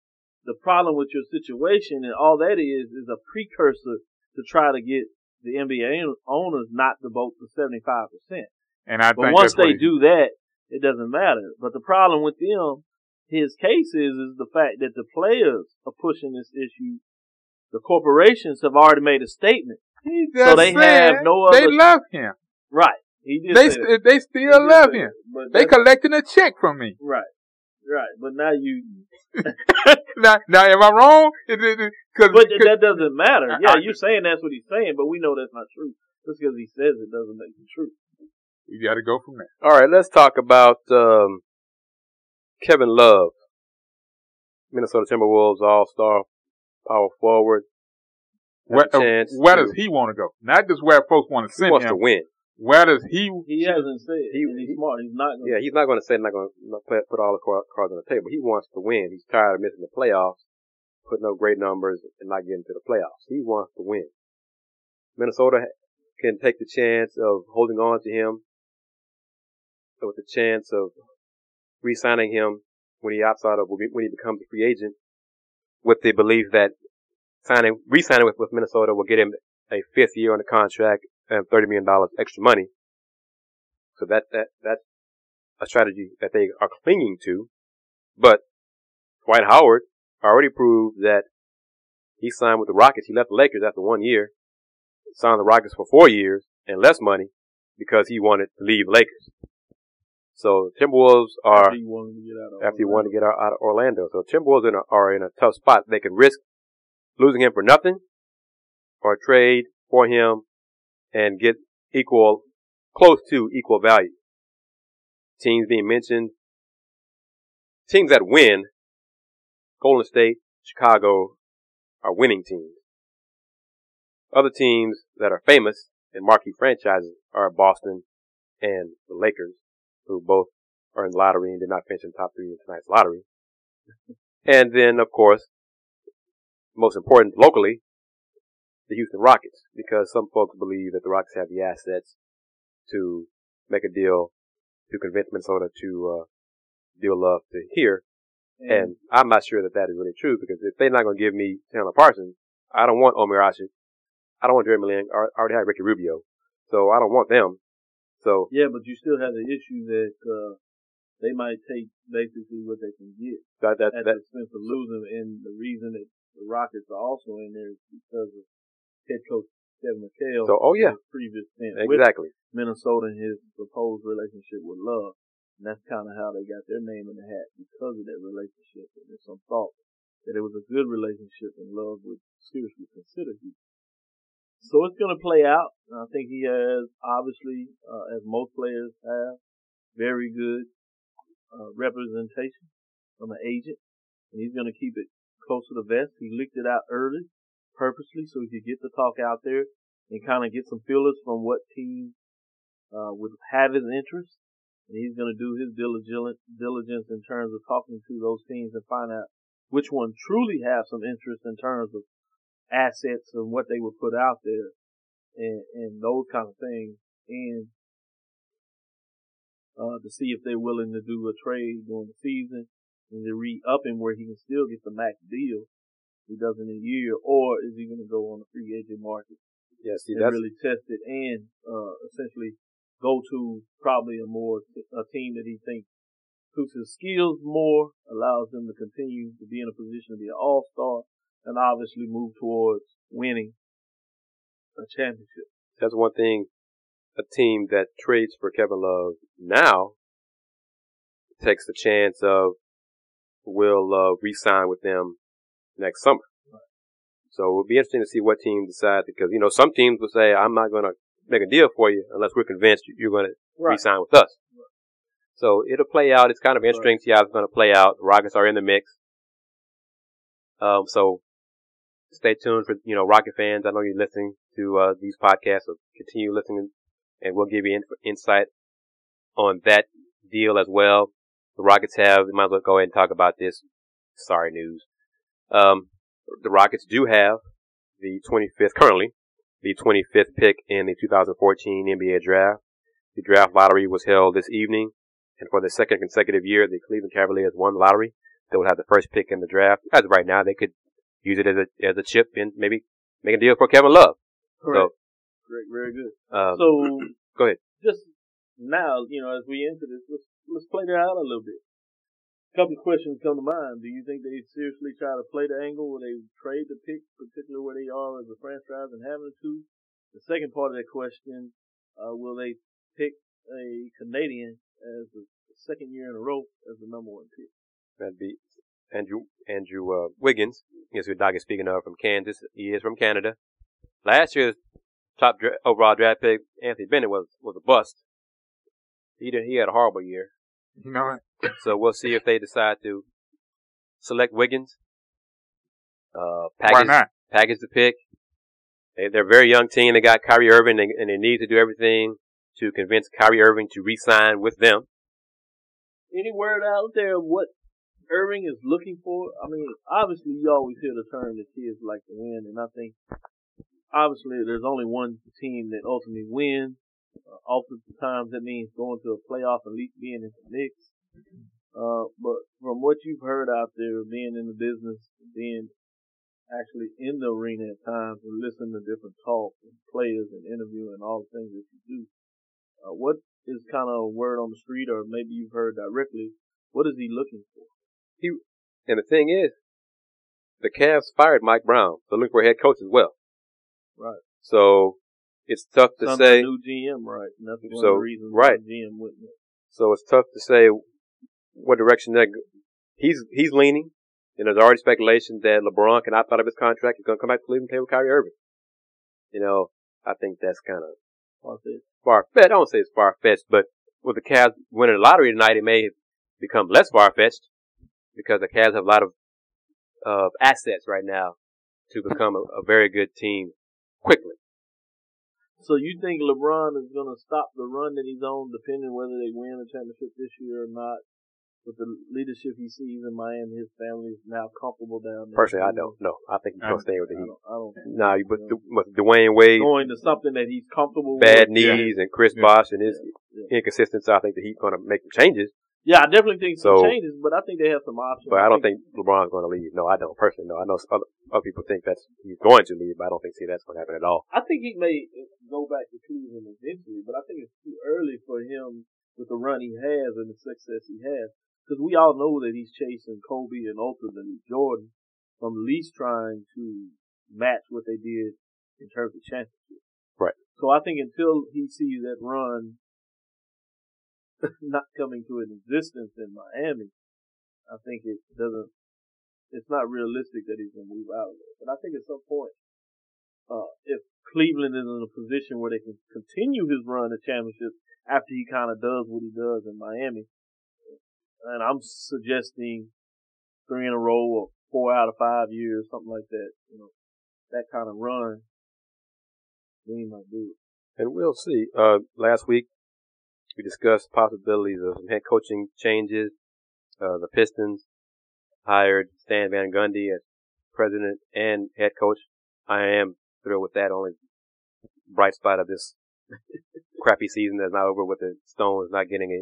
the problem with your situation and all that is is a precursor to try to get the NBA owners not to vote for seventy five percent. and I But once they do that, it doesn't matter. But the problem with them, his case is is the fact that the players are pushing this issue. The corporations have already made a statement. He So they said have no They love him. Right. He did They say st- they He still love say him. But They that's- collecting a check from me. Right. Right. But now you, now, now, am I wrong? It- it- it- Cause, but 'cause- that doesn't matter. I- Yeah, I- you're saying that's what he's saying, but we know that's not true. Just because he says it doesn't make it true. you got to go from there. All right, let's talk about um, Kevin Love, Minnesota Timberwolves All-Star power forward. Where, a chance uh, where does he want to go? Not just where folks want to He send wants him. to win. Where does he? He hasn't said. He- and he's smart. He's not going Yeah, he's not going to say not going to put, put all the cards on the table. He wants to win. He's tired of missing the playoffs, putting up great numbers, and not getting to the playoffs. He wants to win. Minnesota can take the chance of holding on to him with the chance of re-signing him when he opts out of when he becomes a free agent, with the belief that signing re-signing with, with Minnesota will get him a fifth year on the contract and thirty million dollars extra money. So that that that's a strategy that they are clinging to. But Dwight Howard already proved that he signed with the Rockets. He left the Lakers after one year, signed the Rockets for four years and less money because he wanted to leave Lakers. So Timberwolves are After you wanted to get out of after he Orlando. wanted to get out, out of Orlando. So Timberwolves in a, are in a tough spot. They could risk losing him for nothing or trade for him and get equal, close to equal value. Teams being mentioned, teams that win, Golden State, Chicago are winning teams. Other teams that are famous and marquee franchises are Boston and the Lakers, who both are in the lottery and did not finish in the top three in tonight's lottery. And then, of course, most important locally, the Houston Rockets, because some folks believe that the Rockets have the assets to make a deal to convince Minnesota to uh, deal love to hear. And I'm not sure that that is really true because if they're not going to give me Chandler Parsons, I don't want Omer Asik. I don't want Jeremy Lin. I already have Ricky Rubio. So I don't want them. So yeah, but you still have the issue that, uh, they might take basically what they can get that, that, at that, the expense of losing. And the reason that the Rockets are also in there is because of head coach Kevin McHale. So, oh, yeah. previous stint exactly. Minnesota and his proposed relationship with Love. And that's kind of how they got their name in the hat because of that relationship. And there's some thought that it was a good relationship and Love would seriously consider you. So it's going to play out. I think he has, obviously, uh, as most players have, very good uh, representation from an agent, and he's going to keep it close to the vest. He leaked it out early, purposely, so he could get the talk out there and kind of get some feelers from what teams uh, would have his interest. And he's going to do his diligent diligence in terms of talking to those teams and find out which one truly have some interest in terms of assets and what they would put out there and, and those kind of things. And uh, to see if they're willing to do a trade during the season and to re-up him where he can still get the max deal he does in a year, or is he going to go on the free agent market Yeah, see, and really test it and uh, essentially go to probably a more a team that he thinks suits his skills more, allows them to continue to be in a position to be an all star, and obviously move towards winning a championship. that's one thing a team that trades for Kevin Love now takes the chance of will Love re-sign with them next summer. So it'll be interesting to see what team decide because, you know, some teams will say, I'm not going to make a deal for you unless we're convinced you're going to re-sign with us. So it'll play out. It's kind of interesting to see how it's going to play out. The Rockets are in the mix. Um, so stay tuned for, you know, Rocket fans. I know you're listening to, uh, these podcasts, so continue listening and we'll give you in- insight on that deal as well. The Rockets have, might as well go ahead and talk about this. Sorry news. Um, the Rockets do have the 25th, currently, the 25th pick in the 2014 NBA draft. The draft lottery was held this evening, and for the second consecutive year, the Cleveland Cavaliers won the lottery. They would have the first pick in the draft. As of right now, they could use it as a, as a chip and maybe make a deal for Kevin Love. Correct. Great, very good. Um, So go ahead. just now, you know, as we enter this, let's let's play that out a little bit. A couple of questions come to mind. Do you think they seriously try to play the angle where they trade the pick, particularly where they are as a franchise and having to? The second part of that question, uh, will they pick a Canadian as the second year in a row as the number one pick? That'd be Andrew Andrew uh, Wiggins. Yes, who Doc is speaking of from Kansas. He is from Canada. Last year's top dra- overall draft pick, Anthony Bennett, was was a bust. He did, he had a horrible year. You know what? So we'll see if they decide to select Wiggins. Uh, Why package not? package the pick. They, they're a very young team. They got Kyrie Irving, and, and they need to do everything to convince Kyrie Irving to re-sign with them. Any word out there of what Irving is looking for? I mean, obviously you always hear the term that kids like to win, and I think obviously there's only one team that ultimately wins. Uh, oftentimes that means going to a playoff, and being in the mix. Uh, but from what you've heard out there, being in the business, being actually in the arena at times and listening to different talks and players and interviewing all the things that you do, uh, what is kind of a word on the street or maybe you've heard directly, what is he looking for? And the thing is, the Cavs fired Mike Brown, so look for a head coach as well. Right. So it's tough to say. new GM, right? And that's one So, of the reasons right. the GM wouldn't. So it's tough to say what direction that he's he's leaning. And there's already speculation that LeBron can opt out of his contract. He's going to come back to Cleveland and play with Kyrie Irving. You know, I think that's kind of far fetched. I don't say it's far fetched, but with the Cavs winning the lottery tonight, it may become less far fetched because the Cavs have a lot of uh, assets right now to become a, a very good team quickly. So you think LeBron is going to stop the run that he's on, depending whether they win a championship this year or not? With the leadership he sees in Miami, his family is now comfortable down there. Personally, I don't know. I think he's going to stay with the I Heat. don't, I don't see Nah, but Du- with Dwyane Wade, going to something that he's comfortable bad with. knees, and Chris Yeah. Bosh and his Yeah. inconsistency, I think the Heat going to make some changes. Yeah, I definitely think So- some changes, but I think they have some options. But I don't think LeBron's going to leave. No, I don't personally. No, I know other, other people think that's he's going to leave, but I don't think see that's going to happen at all. I think he may go back to Cleveland eventually, but I think it's too early for him with the run he has and the success he has. Because we all know that he's chasing Kobe and ultimately Jordan from at least trying to match what they did in terms of championship. Right. So I think until he sees that run not coming to an existence in Miami, I think it doesn't, it's not realistic that he's to move out of there. But I think at some point, uh, if Cleveland is in a position where they can continue his run to championships after he kind of does what he does in Miami, and I'm suggesting three in a row or four out of five years, something like that, you know, that kind of run, then he might do it. And we'll see. Uh, last week we discussed possibilities of some head coaching changes. Uh, the Pistons hired Stan Van Gundy as president and head coach. I am thrilled with that. Only bright spot of this crappy season that's not over with the Stones not getting a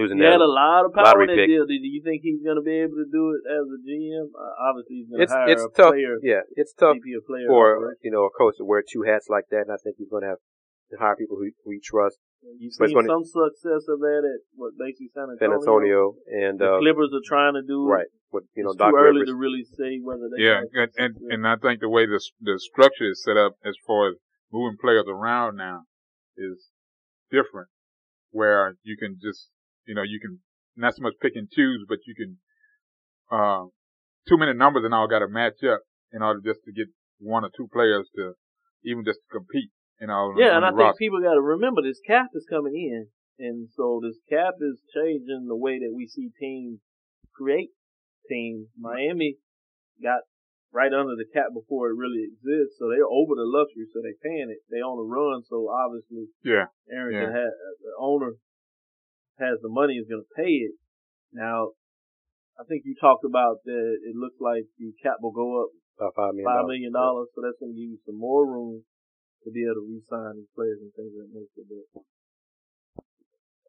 losing He had a lot of power lottery in that pick. deal. Do you think he's going to be able to do it as a GM? Uh, obviously, he's going to It's hire it's a tough. player, Yeah, it's tough VP of player. for you know a coach to wear two hats like that, and I think he's going to have to hire people who who he trusts. You've but seen gonna- some success of that at what basically San Antonio. San Antonio and The uh, Clippers are trying to do right with you know it's Doc too early Rivers. to really say whether they. Yeah, and, and and I think the way the the structure is set up as far as moving players around now is different, where you can just you know you can not so much pick and choose, but you can uh too many numbers and all got to match up in order just to get one or two players to even just to compete. You know, yeah, on and I the think people got to remember this cap is coming in, and so this cap is changing the way that we see teams create teams. Miami got right under the cap before it really exists, so they're over the luxury, so they're paying it. They on the run, so obviously yeah, Aaron Yeah. can have the owner has the money is going to pay it. Now, I think you talked about that. It looks like the cap will go up About five million. dollars. million dollars, so that's going to give you some more room to be able to re-sign these players and things of that nature. But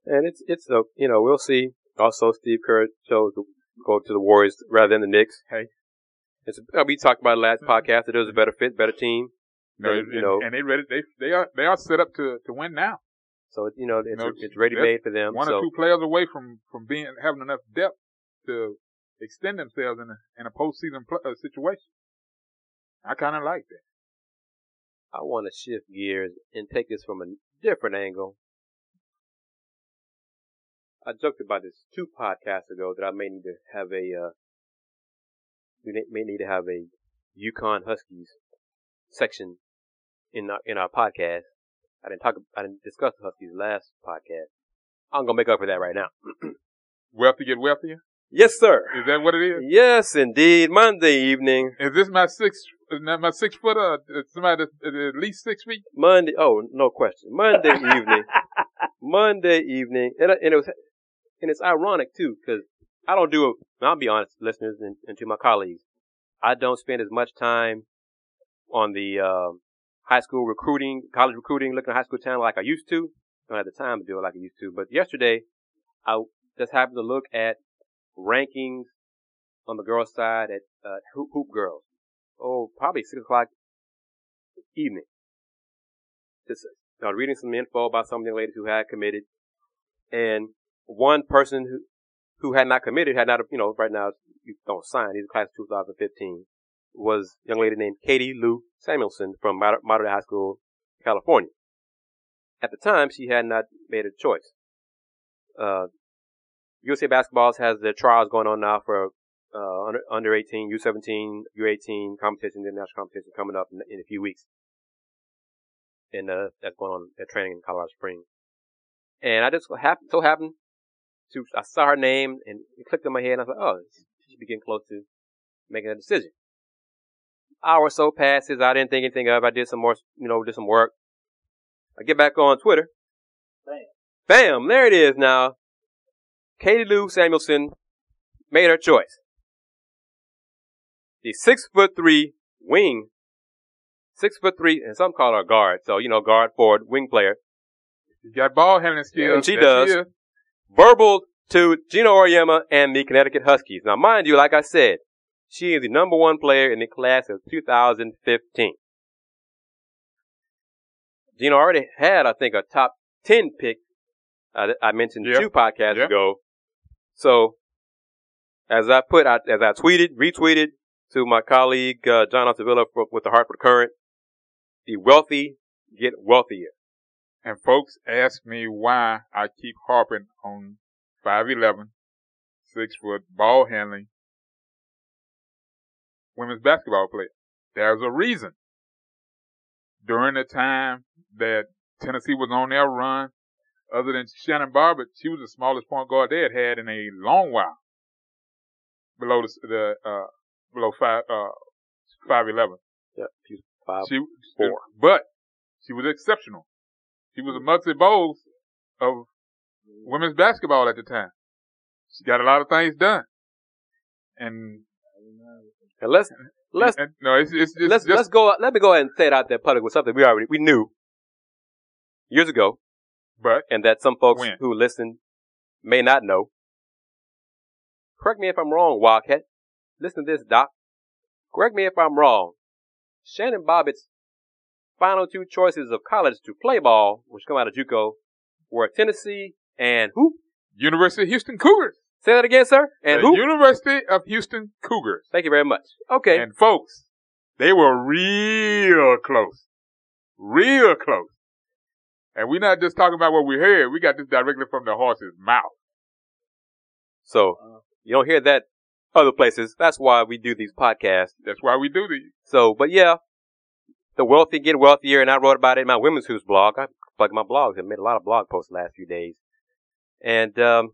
And it's it's a you know we'll see. Also, Steve Kerr chose to go to the Warriors rather than the Knicks. Hey. it's uh, we talked about last podcast that it was a better fit, better team. No, And, you know- and they ready. They they are they are set up to to win now. So you know it's No, it's ready made for them. One so or two players away from from being having enough depth to extend themselves in a in a postseason pl- uh, situation. I kind of like that. I want to shift gears and take this from a different angle. I joked about this two podcasts ago that I may need to have a uh, we may- need to have a UConn Huskies section in our in our podcast. I didn't talk I didn't discuss the Huskies last podcast. I'm gonna make up for that right now. Wealthy get wealthier. Yes, sir. Is that what it is? Yes, indeed. Monday evening. Is this my six? My six footer, Uh, somebody at least six feet. Monday. Oh, no question. Monday evening. Monday evening, and, and it was, and it's ironic too, because I don't do it. I'll be honest, listeners, and, and to my colleagues, I don't spend as much time on the um, high school recruiting, college recruiting, looking at high school channel like I used to. Don't have the time to do it like I used to. But yesterday, I just happened to look at rankings on the girls' side at uh, hoop, HoopGurlz. Oh, probably six o'clock evening. Just I was reading some info about some of the ladies who had committed, and one person who who had not committed had not, you know, right now you don't sign. He's class of 2015. Was a young lady named Katie Lou Samuelson from Mater High School, California. At the time, she had not made a choice. Uh, USA Basketballs has their trials going on now for uh, under, under 18, U17, U18 competition, the national competition coming up in, in a few weeks and uh, that's going on at training in Colorado Springs. And I just happened, so happened to, I saw her name and it clicked in my head and I thought, oh, she should be getting close to making a decision. Hour or so passes, I didn't think anything of it. I did some more, you know, did some work. I get back on Twitter. Bam. Bam, there it is now. Katie Lou Samuelson made her choice. The six foot three wing six foot three, and some call her a guard. So you know, guard, forward, wing player. You got ball handling skills. And she does. is. Verbal to Geno Auriemma and the Connecticut Huskies. Now, mind you, like I said, she is the number one player in the class of 2015. Geno already had, I think, a top 10 pick. Uh, I mentioned Yeah. two podcasts Yeah. ago. So, as I put out, as I tweeted, retweeted to my colleague, uh, John Altavilla with the Hartford Courant, the wealthy get wealthier. And folks ask me why I keep harping on 5'11, six foot ball handling women's basketball player. There's a reason. During the time that Tennessee was on their run, other than Shannon Bobbitt, she was the smallest point guard they had had in a long while. Below the, the uh, below five, uh, 5'11. Yep. She's five. She, four. but she was exceptional. She was a Muggsy Bogues of women's basketball at the time. She got a lot of things done. And, And let's, let's, and- no, it's, it's, it's let's, just, let's go, let me go ahead and say it out there public with something we already, we knew years ago but and that some folks When? who listen may not know. Correct me if I'm wrong, Wildcat. Listen to this, Doc. Correct me if I'm wrong. Shannon Bobbitt's final two choices of college to play ball, which come out of JUCO, were Tennessee and who? University of Houston Cougars. Say that again, sir. And the who? University of Houston Cougars. Thank you very much. Okay. And folks, they were real close. Real close. And we're not just talking about what we heard. We got this directly from the horse's mouth. so uh, you don't hear that other places. That's why we do these podcasts. That's why we do these. So, but yeah, the wealthy get wealthier, and I wrote about it in my Women's Who's blog. I plugged my blogs. I made a lot of blog posts the last few days. And, um,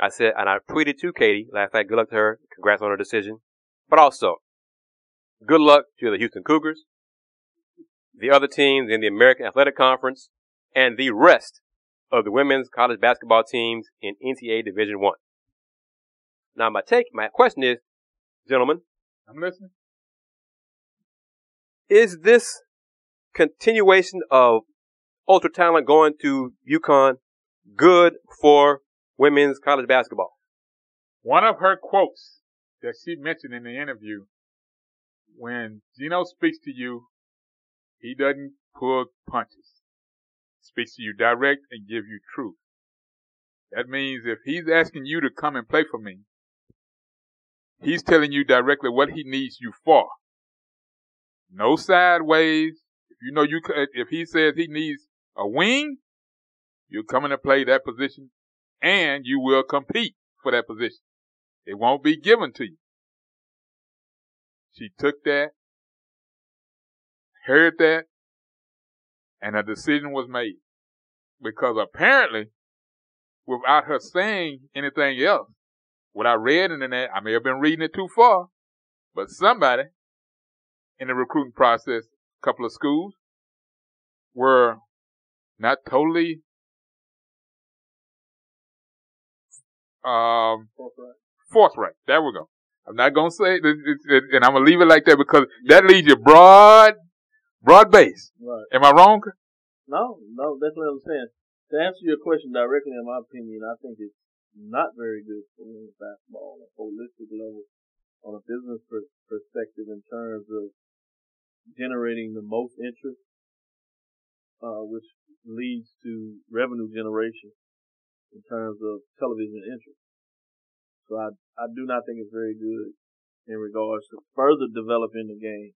I said, and I tweeted to Katie last night, good luck to her. Congrats on her decision. But also, good luck to the Houston Cougars, the other teams in the American Athletic Conference, and the rest of the women's college basketball teams in NCAA Division One. Now, my take, my question is, gentlemen, I'm listening. is this continuation of ultra talent going to UConn good for women's college basketball? One of her quotes that she mentioned in the interview, when Geno speaks to you, he doesn't pull punches. Speaks to you direct and give you truth. That means if he's asking you to come and play for me, he's telling you directly what he needs you for. No sideways. If you know you, if he says he needs a wing, you're coming to play that position and you will compete for that position. It won't be given to you. She took that, heard that, and a decision was made. Because apparently, without her saying anything else, what I read in that, I may have been reading it too far, but somebody in the recruiting process, a couple of schools, were not totally um, forthright. There we go. I'm not gonna say, it, it, it, and I'm gonna leave it like that because that leaves you broad, broad base. Right. Am I wrong? No, no, that's what I'm saying. To answer your question directly, in my opinion, I think it's not very good for women's basketball on a holistic level, on a business per- perspective in terms of generating the most interest, uh, which leads to revenue generation in terms of television interest. So I, I do not think it's very good in regards to further developing the game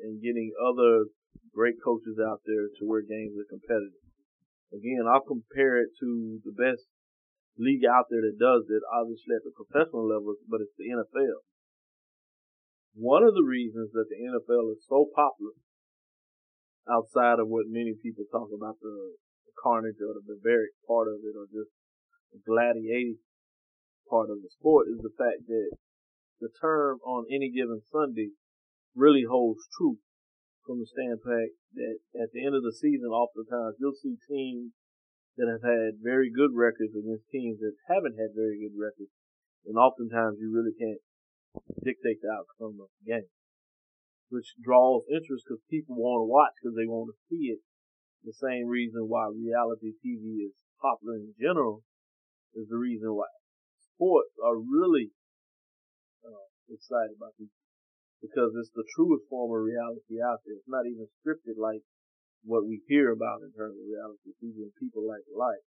and getting other great coaches out there to where games are competitive. Again, I'll compare it to the best league out there that does it, obviously at the professional level, but it's the NFL. One of the reasons that the NFL is so popular, outside of what many people talk about the, the carnage or the barbaric part of it, or just the gladiator part of the sport, is the fact that the term on any given Sunday really holds true from the standpoint that at the end of the season, oftentimes you'll see teams that have had very good records against teams that haven't had very good records, and oftentimes you really can't dictate the outcome of the game, which draws interest because people want to watch because they want to see it. The same reason why reality TV is popular in general is the reason why sports are really uh, excited about these because it's the truest form of reality out there. It's not even scripted like what we hear about in terms of reality TV and people like life.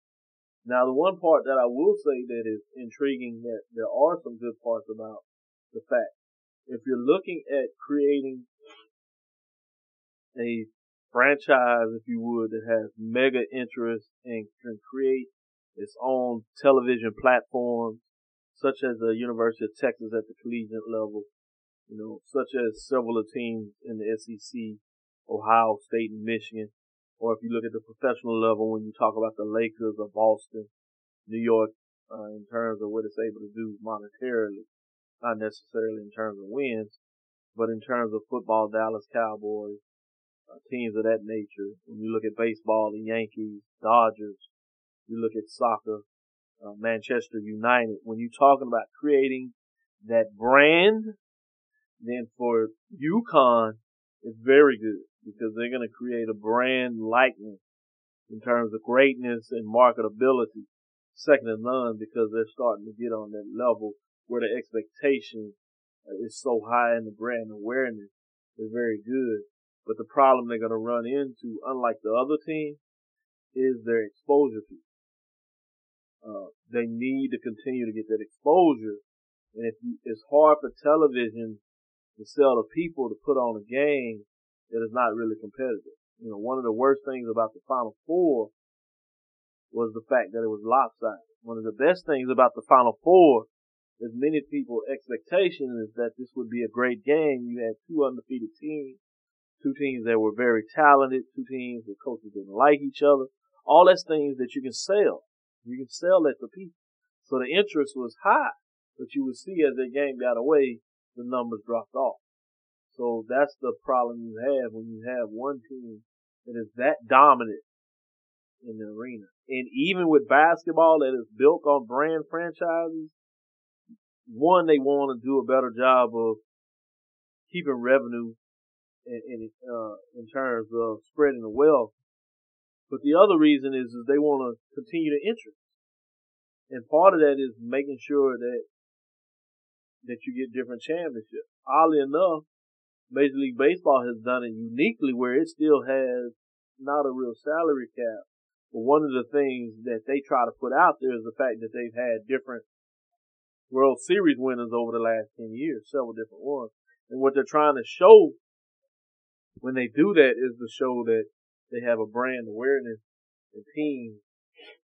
Now, the one part that I will say that is intriguing that there are some good parts about the fact if you're looking at creating a franchise, if you would, that has mega interest and can create its own television platforms, such as the University of Texas at the collegiate level, you know, such as several of teams in the SEC, Ohio State and Michigan, or if you look at the professional level when you talk about the Lakers or Boston, New York, uh, in terms of what it's able to do monetarily, not necessarily in terms of wins, but in terms of football, Dallas Cowboys, uh, teams of that nature. When you look at baseball, the Yankees, Dodgers, you look at soccer, uh, Manchester United. When you're talking about creating that brand, then for UConn, it's very good because they're going to create a brand likeness in terms of greatness and marketability, second to none because they're starting to get on that level where the expectation is so high and the brand awareness is very good. But the problem they're going to run into, unlike the other team, is their exposure piece. Uh, they need to continue to get that exposure. And if you, it's hard for television to sell to people to put on a game that is not really competitive. You know, one of the worst things about the Final Four was the fact that it was lopsided. One of the best things about the Final Four is many people's expectation is that this would be a great game. You had two undefeated teams two teams that were very talented, two teams that coaches didn't like each other. All that's things that you can sell. You can sell that to people. So the interest was high, but you would see as the game got away, the numbers dropped off. So that's the problem you have when you have one team that is that dominant in the arena. And even with basketball that is built on brand franchises, one, they want to do a better job of keeping revenue in, in, uh, in terms of spreading the wealth. But the other reason is, is they want to continue the interest. And part of that is making sure that, that you get different championships. Oddly enough, Major League Baseball has done it uniquely where it still has not a real salary cap. But one of the things that they try to put out there is the fact that they've had different World Series winners over the last 10 years, several different ones. And what they're trying to show when they do that is to show that they have a brand awareness and teams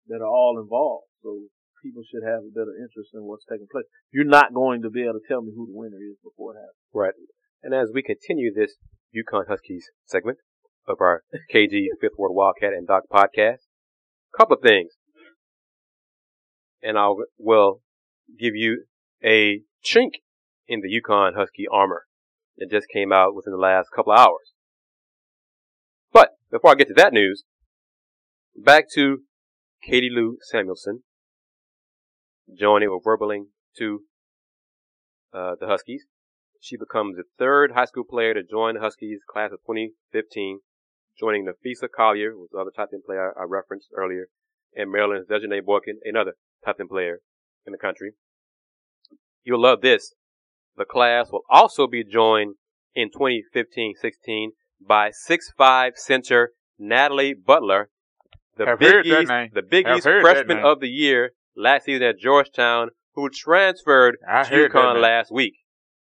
that are all involved. So people should have a better interest in what's taking place. You're not going to be able to tell me who the winner is before it happens. Right. And as we continue this UConn Huskies segment of our KG Fifth Ward Wildcat and Doc podcast, a couple of things. And I will give you a chink in the UConn Husky armor that just came out within the last couple of hours. But before I get to that news, back to Katie Lou Samuelson joining or verbaling to uh, the Huskies. She becomes the third high school player to join the Huskies class of 2015, joining Napheesa Collier, who was the other top 10 player I referenced earlier, and Maryland's De'Janae Boykin, another top 10 player in the country. You'll love this. The class will also be joined in 2015-16 by six-five center Natalie Butler, the Have Big East, the Big East freshman of the year last season at Georgetown, who transferred I to UConn last week.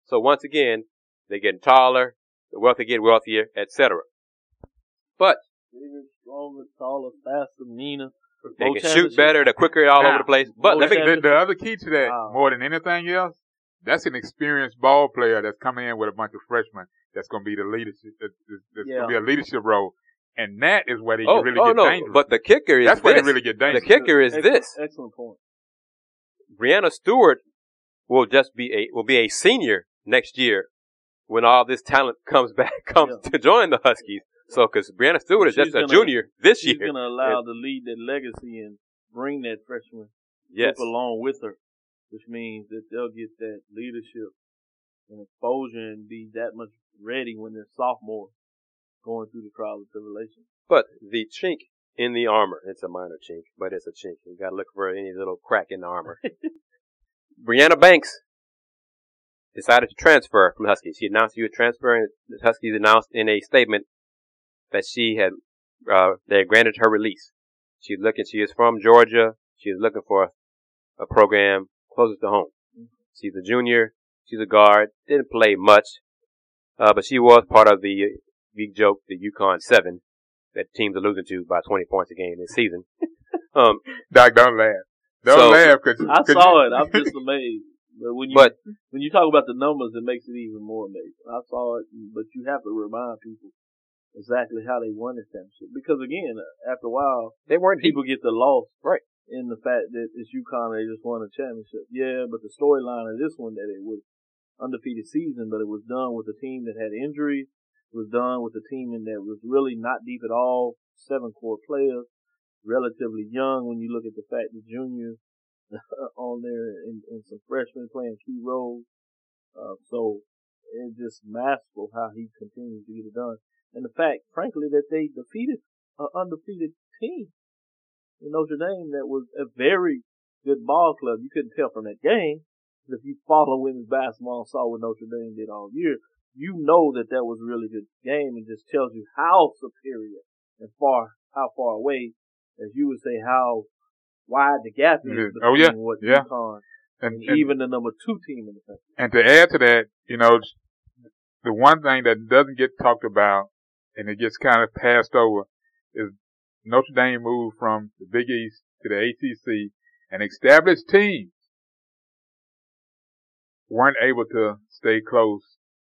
So once again, they're getting taller, the wealthy get wealthier, etc. But Bigger, stronger, taller, faster, meaner. they can shoot better, they're quicker all Now, over the place. But let me, The, the other key to that, Wow. more than anything else, that's an experienced ball player that's coming in with a bunch of freshmen. That's going to be the leadership. That's, that's Yeah. going to be a leadership role, and that is where they oh, can really oh get no, dangerous. but the kicker is that's where this. they really get dangerous. the kicker is excellent, this. Excellent point. Breanna Stewart will just be a will be a senior next year when all this talent comes back comes to join the Huskies. So because Breanna Stewart is just a gonna- junior this She's year. going to allow to lead that legacy and bring that freshman Yes. along with her, which means that they'll get that leadership and exposure and be that much ready when they're sophomores going through the trial and tribulation. But the chink in the armor. It's a minor chink, but it's a chink. You gotta look for any little crack in the armor. Brianna Banks decided to transfer from Huskies. She announced she would transfer, and the Huskies announced in a statement that she had uh, they granted her release. She's looking. She is from Georgia. She is looking for a program closer to home. She's a junior. She's a guard. Didn't play much, uh, but she was part of the big joke, the UConn Seven, that teams are losing to by 20 points a game this season. um, Doc, don't laugh. Don't So- laugh, cause, I 'cause saw it. I'm just amazed. But when you but when you talk about the numbers, it makes it even more amazing. I saw it, but you have to remind people exactly how they won this championship because again, after a while, they weren't deep. people get the loss Right. in the fact that it's UConn they just won a championship. Yeah, but the storyline of this one that it was undefeated season, but it was done with a team that had injuries. It was done with a team that was really not deep at all. Seven core players, relatively young when you look at the fact that juniors on there and, and some freshmen playing key roles. Uh, so it's just masterful how he continues to get it done. And the fact, frankly, that they defeated an undefeated team in Notre Dame that was a very good ball club. You couldn't tell from that game. If you follow women's basketball and saw what Notre Dame did all year, you know that that was a really good game and just tells you how superior and far, how far away, as you would say, how wide the gap is between Oh, yeah. what Yeah. UConn and, and, and, even the number two team in the country. and to add to that, you know, the one thing that doesn't get talked about and it gets kind of passed over is Notre Dame moved from the Big East to the ACC and established teams weren't able to stay close,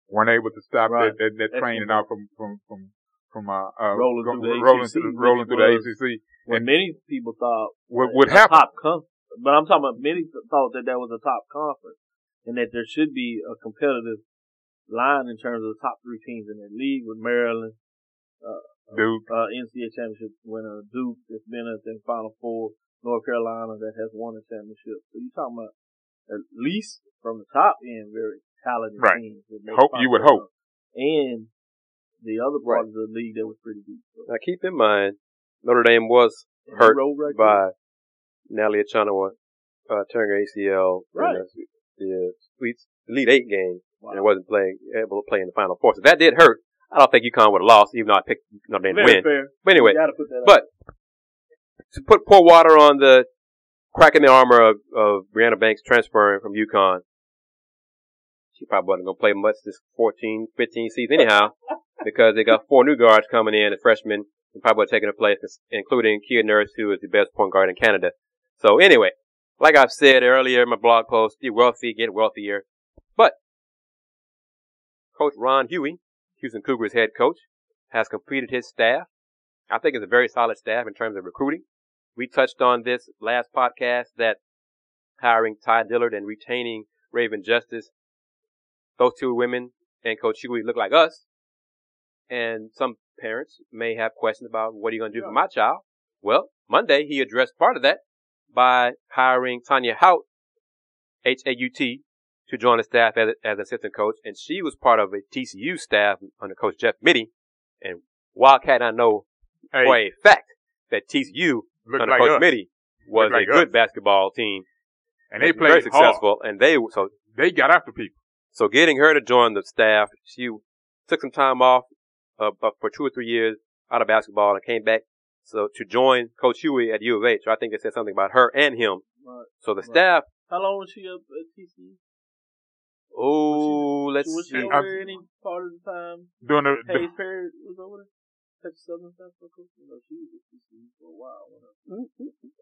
weren't able to stop Right. that, that, that training out from, from, from, from, uh, uh, Rolling go- through the rolling ACC, through, rolling through the ACC. What many people thought What would happen? top con- but I'm talking about many thought that that was a top conference and that there should be a competitive line in terms of the top three teams in the league with Maryland, Duke. uh, NCAA championship winner Duke that's been at the Final Four, North Carolina that has won a championship. So you're talking about at least from the top end, very talented Right. teams. that Hope- you would Final hope. And the other part Right. of the league that was pretty deep. So now keep in mind, Notre Dame was hurt by Natalie Achonwa uh, tearing her ACL Right. in the, the Sweet Elite Eight game, Wow. and wasn't playing able to play in the Final Four. So that did hurt. I don't think UConn would have lost, even though I picked Notre Dame to win. fair. But anyway, You gotta put that but to put pour water on the crack in the armor of, of Brianna Banks transferring from UConn, she probably wasn't going to play much this 14, 15 season anyhow, because they got four new guards coming in, and freshmen, and probably would have taken a place, including Kia Nurse, who is the best point guard in Canada. So anyway, like I've said earlier in my blog post, be wealthy, get wealthier. But Coach Ron Hughey, Houston Cougars head coach, has completed his staff. I think it's a very solid staff in terms of recruiting. We touched on this last podcast that hiring Ty Dillard and retaining Raven Justice, those two women and Coach Hughey look like us. And some parents may have questions about what are you going to do for my child? Well, Monday he addressed part of that by hiring Tanya Hout, H-A-U-T, to join the staff as, as assistant coach. And she was part of a TCU staff under Coach Jeff Mittie. And Wildcat, I know Hey, for a fact that TCU look under like Coach us. Mittie was like a good basketball team. And they very played hard. successful. And they so They got after people. so getting her to join the staff, she took some time off uh, but for two or three years out of basketball and came back so to join Coach Hughey at U of H. So I think it said something about her and him. Right. So the Right. staff, How long was she up at TCU? oh, let's was she see. over there any part of the time? Doing the, the Hayes Perry was over there? Texas Southern Basketball Coach? No, she was at TCU for a while. wasn't?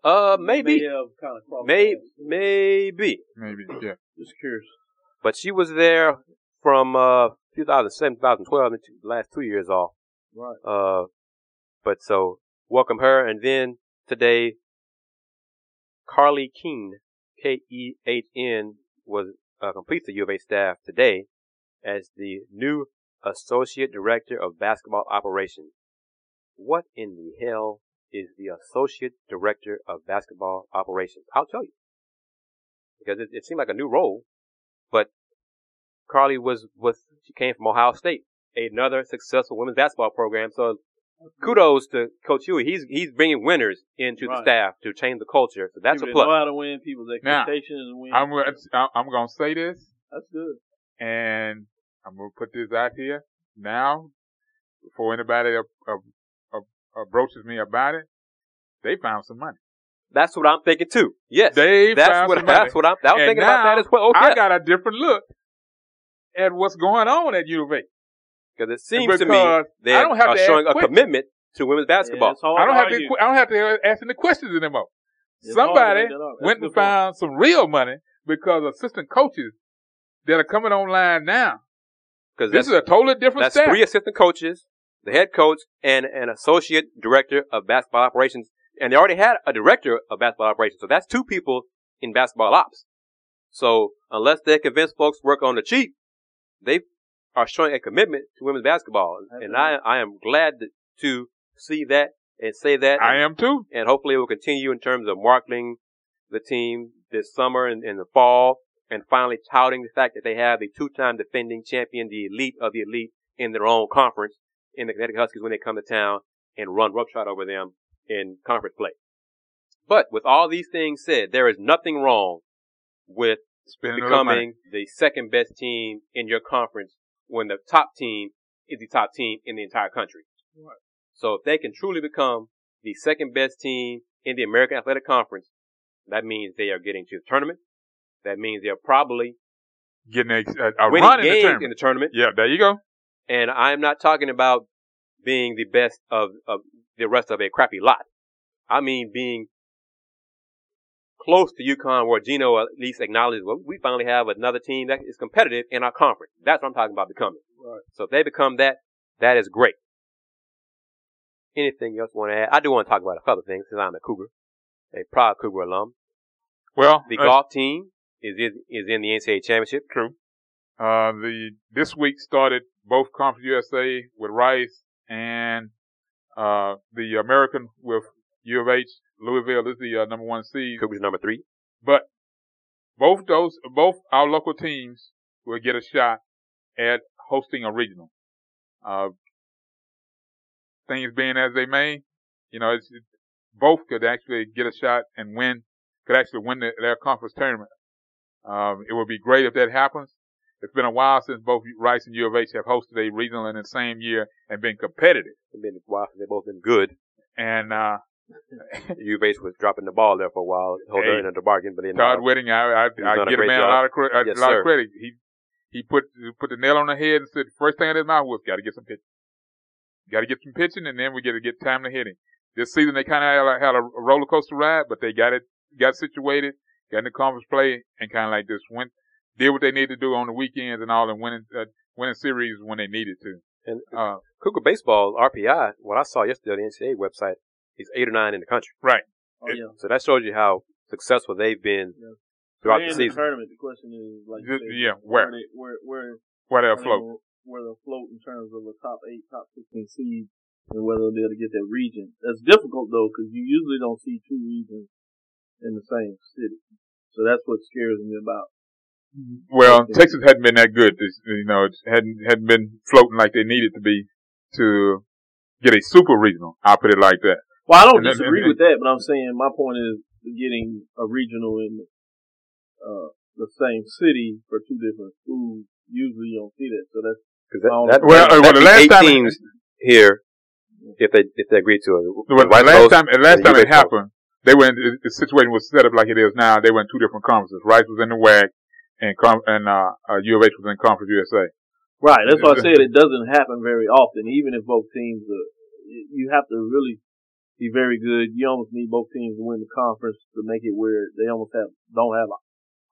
Uh, May maybe, have kind of crossed may, maybe. maybe, yeah. Just curious. But she was there from uh 2007, 2012, and the last two years off. Right. Uh, but so welcome her, and then today, Carly Kehn, K E H N, was uh, completes the U of A staff today as the new associate director of basketball operations. What in the hell is the associate director of basketball operations? I'll tell you because it, it seemed like a new role, Carly was with she came from Ohio State, another successful women's basketball program. So kudos to Coach Hughey. He's he's bringing winners into the staff to change the culture. So that's people a plus. know how to win, people's Now, expectations and win. I'm gonna- I'm going to say this, That's good. and I'm going to put this out here now before anybody uh, uh, uh, approaches me about it. They found some money. That's what I'm thinking too. Yes, They that's found what some money. that's what I'm. I was And thinking about that as well. Okay, I got a different look at what's going on at U of A. because it seems to me Because they I don't have are to showing ask a commitment to women's basketball. Yeah, I don't have to. argue. I don't have to ask any questions anymore. It's hard Somebody make that up. That's went and good point. found some real money because assistant coaches that are coming online now. Because This is a totally different that's staff. three assistant coaches, the head coach, and an associate director of basketball operations. And they already had a director of basketball operations. So that's two people in basketball ops. So unless they convince folks to work on the cheap, they are showing a commitment to women's basketball. And I, I am glad to, to see that and say that. I am too. and hopefully it will continue in terms of marketing the team this summer and in the fall, and finally touting the fact that they have a two-time defending champion, the elite of the elite, in their own conference in the Connecticut Huskies when they come to town and run roughshod over them in conference play. But with all these things said, there is nothing wrong with Spending a little money. becoming the second best team in your conference when the top team is the top team in the entire country. Right. So if they can truly become the second best team in the American Athletic Conference, that means they are getting to the tournament. That means they're probably Getting a, a, run in the tournament. in the tournament. yeah, there you go. And I'm not talking about being the best of, of the rest of a crappy lot. I mean being close to UConn where Geno at least acknowledges, well, we finally have another team that is competitive in our conference. That's what I'm talking about becoming. Right. So if they become that, that is great. Anything else you want to add? I do want to talk about a couple of things since I'm a Cougar, a proud Cougar alum. Well, The golf team is, is is in the NCAA championship. True. Uh, the this week started both Conference USA with Rice and uh, the American with U of H. Louisville is the uh, number one seed, Cougars number three. but both those both our local teams will get a shot at hosting a regional. Uh, things being as they may, you know, it's, it, both could actually get a shot and win, could actually win the, their conference tournament. Um, it would be great if that happens. It's been a while since both Rice and U of H have hosted a regional in the same year and been competitive. They've been a while since they've both been good. And, uh, U base was dropping the ball there for a while, holding Hey, in the bargain, but then Todd uh, Whitting, I, I, I give a man a lot of, cre- a Yes, lot sir. of credit. He, he put, put the nail on the head and said, first thing of his mouth was, gotta get some pitching. Gotta get some pitching and then we gotta get time to hitting. This season they kind of had, a- had a roller coaster ride, but they got it, got situated, got in the conference play and kind of like just went, did what they needed to do on the weekends and all and winning, uh, winning series when they needed to. and Uh, Cougar baseball RPI. What I saw yesterday on the NCAA website is eight or nine in the country. Oh, yeah. So that shows you how successful they've been Yeah. throughout They're the in the season. tournament. The question is, like, you Just- yeah, where? they, where, where, where they I afloat. mean, where they'll float in terms of the top eight, top sixteen seeds, and whether they'll be able to get that region. That's difficult though, because you usually don't see two regions in the same city. So that's what scares me about. Well, Texas hadn't been that good. This, you know, it hadn't hadn't been floating like they needed to be to get a super regional. I'll put it like that. Well, I don't And disagree and- with that, but I'm saying my point is getting a regional in uh, the same city for two different schools. Usually you don't see that, so that's 'Cause that, Well, that, well, uh, well, the last eight time- teams here if they if they agree to it. Well, the last Coast time, the last and time it U-Base Coast. happened, they were the situation was set up like it is now. They were in two different conferences. Rice was in the WAC, and and uh, uh, U of H was in Conference USA. Right. That's why I said it doesn't happen very often. Even if both teams, are, you have to really be very good. You almost need both teams to win the conference to make it where they almost have don't have an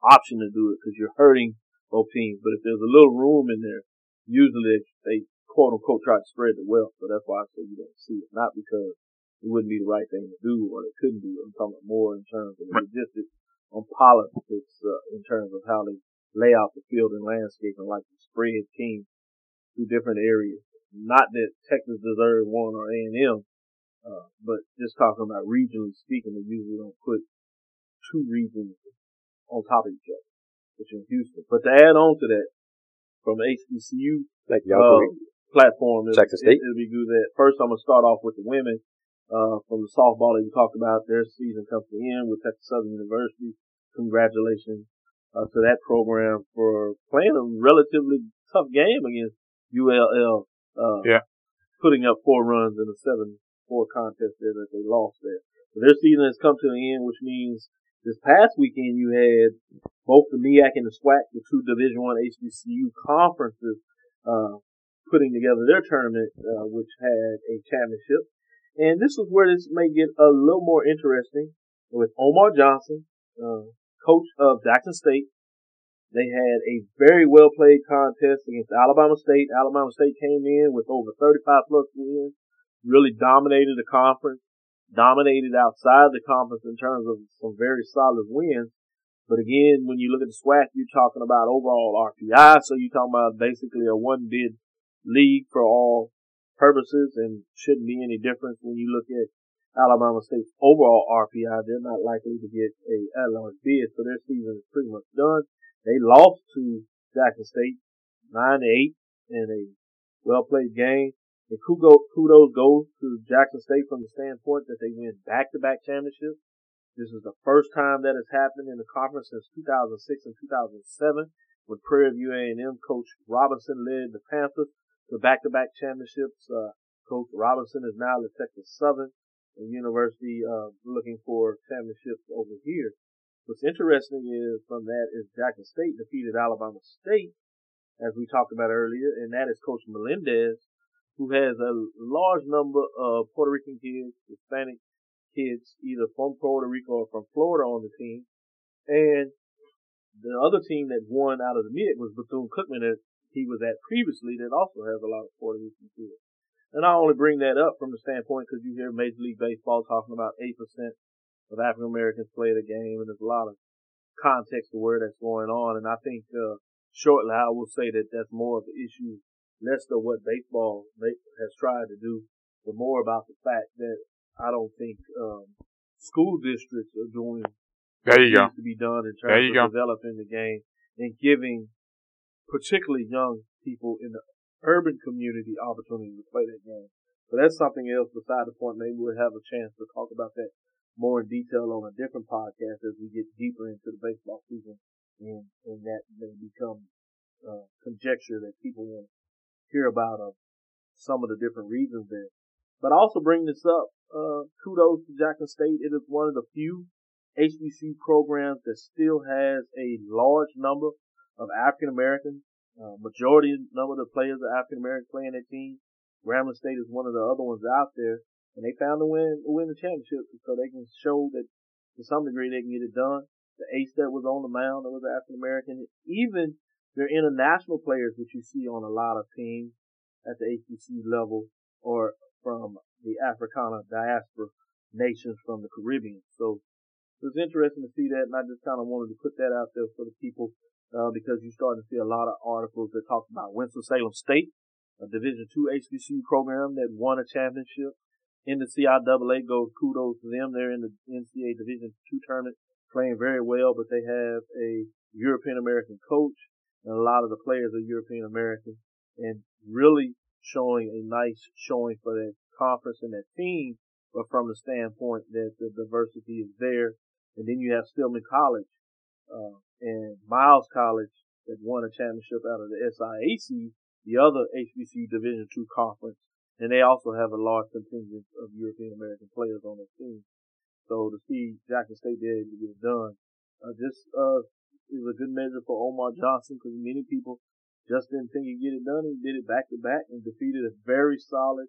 option to do it because you're hurting both teams. But if there's a little room in there, usually they, quote unquote try to spread the wealth. So that's why I say you don't see it, not because it wouldn't be the right thing to do or they couldn't do it. I'm talking about more in terms of logistics on politics uh, in terms of how they lay out the field and landscape and like to spread teams to different areas. Not that Texas deserves one or A&M, uh, but just talking about regionally speaking, they usually don't put two regions on top of each other, which is Houston. But to add on to that, from HBCU, Thank you. Uh, platform. It'll, Jackson State. It, will be good. That first, I'm gonna start off with the women uh, from the softball that you talked about. Their season comes to end with Texas Southern University. Congratulations uh, to that program for playing a relatively tough game against ULL. Uh, yeah. Putting up four runs in a seven-four contest there that they lost there. Their season has come to an end, which means this past weekend you had both the MEAC and the SWAC, the two Division One HBCU conferences, uh, putting together their tournament, uh, which had a championship. And this is where this may get a little more interesting with Omar Johnson, uh, coach of Jackson State. They had a very well played contest against Alabama State. Alabama State came in with over 35 plus wins, really dominated the conference dominated outside the conference in terms of some very solid wins. But again, when you look at the SWAC, you're talking about overall RPI. So you're talking about basically a one bid league for all purposes and shouldn't be any difference when you look at Alabama State's overall RPI. They're not likely to get a at large bid. So their season is pretty much done. They lost to Jackson State nine to eight in a well played game. And kudos goes to Jackson State from the standpoint that they win back-to-back championships. This is the first time that has happened in the conference since 2006 and 2007 when Prairie View A&M coach Robinson led the Panthers to back-to-back championships. Uh, coach Robinson is now at Texas Southern University, uh, looking for championships over here. What's interesting is from that is Jackson State defeated Alabama State, as we talked about earlier, and that is Coach Melendez who has a large number of Puerto Rican kids, Hispanic kids, either from Puerto Rico or from Florida on the team. And the other team that won out of the mid was Bethune-Cookman that he was at previously that also has a lot of Puerto Rican kids. And I only bring that up from the standpoint because you hear Major League Baseball talking about 8% of African Americans play the game and there's a lot of context to where that's going on. And I think, uh, shortly I will say that that's more of the issue less of what baseball has tried to do, but more about the fact that I don't think um, school districts are doing there you go. to be done in terms of go. developing the game and giving particularly young people in the urban community opportunity to play that game. But that's something else beside the point. Maybe we'll have a chance to talk about that more in detail on a different podcast as we get deeper into the baseball season and, and that may become uh, conjecture that people want hear about of some of the different reasons there. But I also bring this up, uh, kudos to Jackson State. It is one of the few HBCU programs that still has a large number of African Americans. Uh, majority number of the players are African American playing their team. Grambling State is one of the other ones out there, and they found a win, win the championship so they can show that to some degree they can get it done. The ace that was on the mound that was African American, even they're international players, which you see on a lot of teams at the HBCU level or from the Africana diaspora nations from the Caribbean. So it was interesting to see that, and I just kind of wanted to put that out there for the people uh, because you're starting to see a lot of articles that talk about Winston-Salem State, a Division two HBCU program that won a championship in the CIAA. Goes kudos to them. They're in the NCAA Division two tournament, playing very well, but they have a European American coach and a lot of the players are European American and really showing a nice showing for that conference and that team, but from the standpoint that the diversity is there. And then you have Stillman College, uh, and Miles College that won a championship out of the SIAC, the other HBCU Division two conference, and they also have a large contingent of European American players on their team. So to see Jackson State able to get it done, uh, just uh, is a good measure for Omar Johnson because many people just didn't think he'd get it done. He did it back to back and defeated a very solid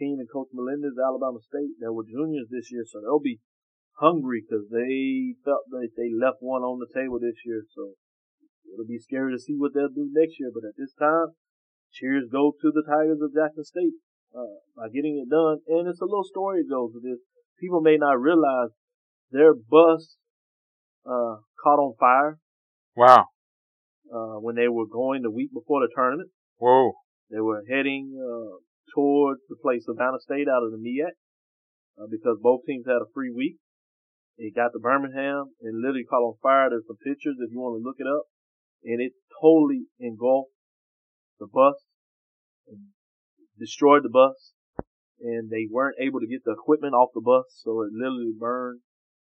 team in Coach Melendez, Alabama State. They were juniors this year, so they'll be hungry because they felt that they left one on the table this year. So it'll be scary to see what they'll do next year. But at this time, cheers go to the Tigers of Jackson State uh, by getting it done. And it's a little story that goes with this. People may not realize their bus uh, caught on fire Wow. Uh, when they were going the week before the tournament. Whoa. They were heading, uh, towards the place Savannah State out of the MEAC, uh, because both teams had a free week. It got to Birmingham and literally caught on fire. There's some pictures if you want to look it up. And it totally engulfed the bus. And destroyed the bus and they weren't able to get the equipment off the bus, so it literally burned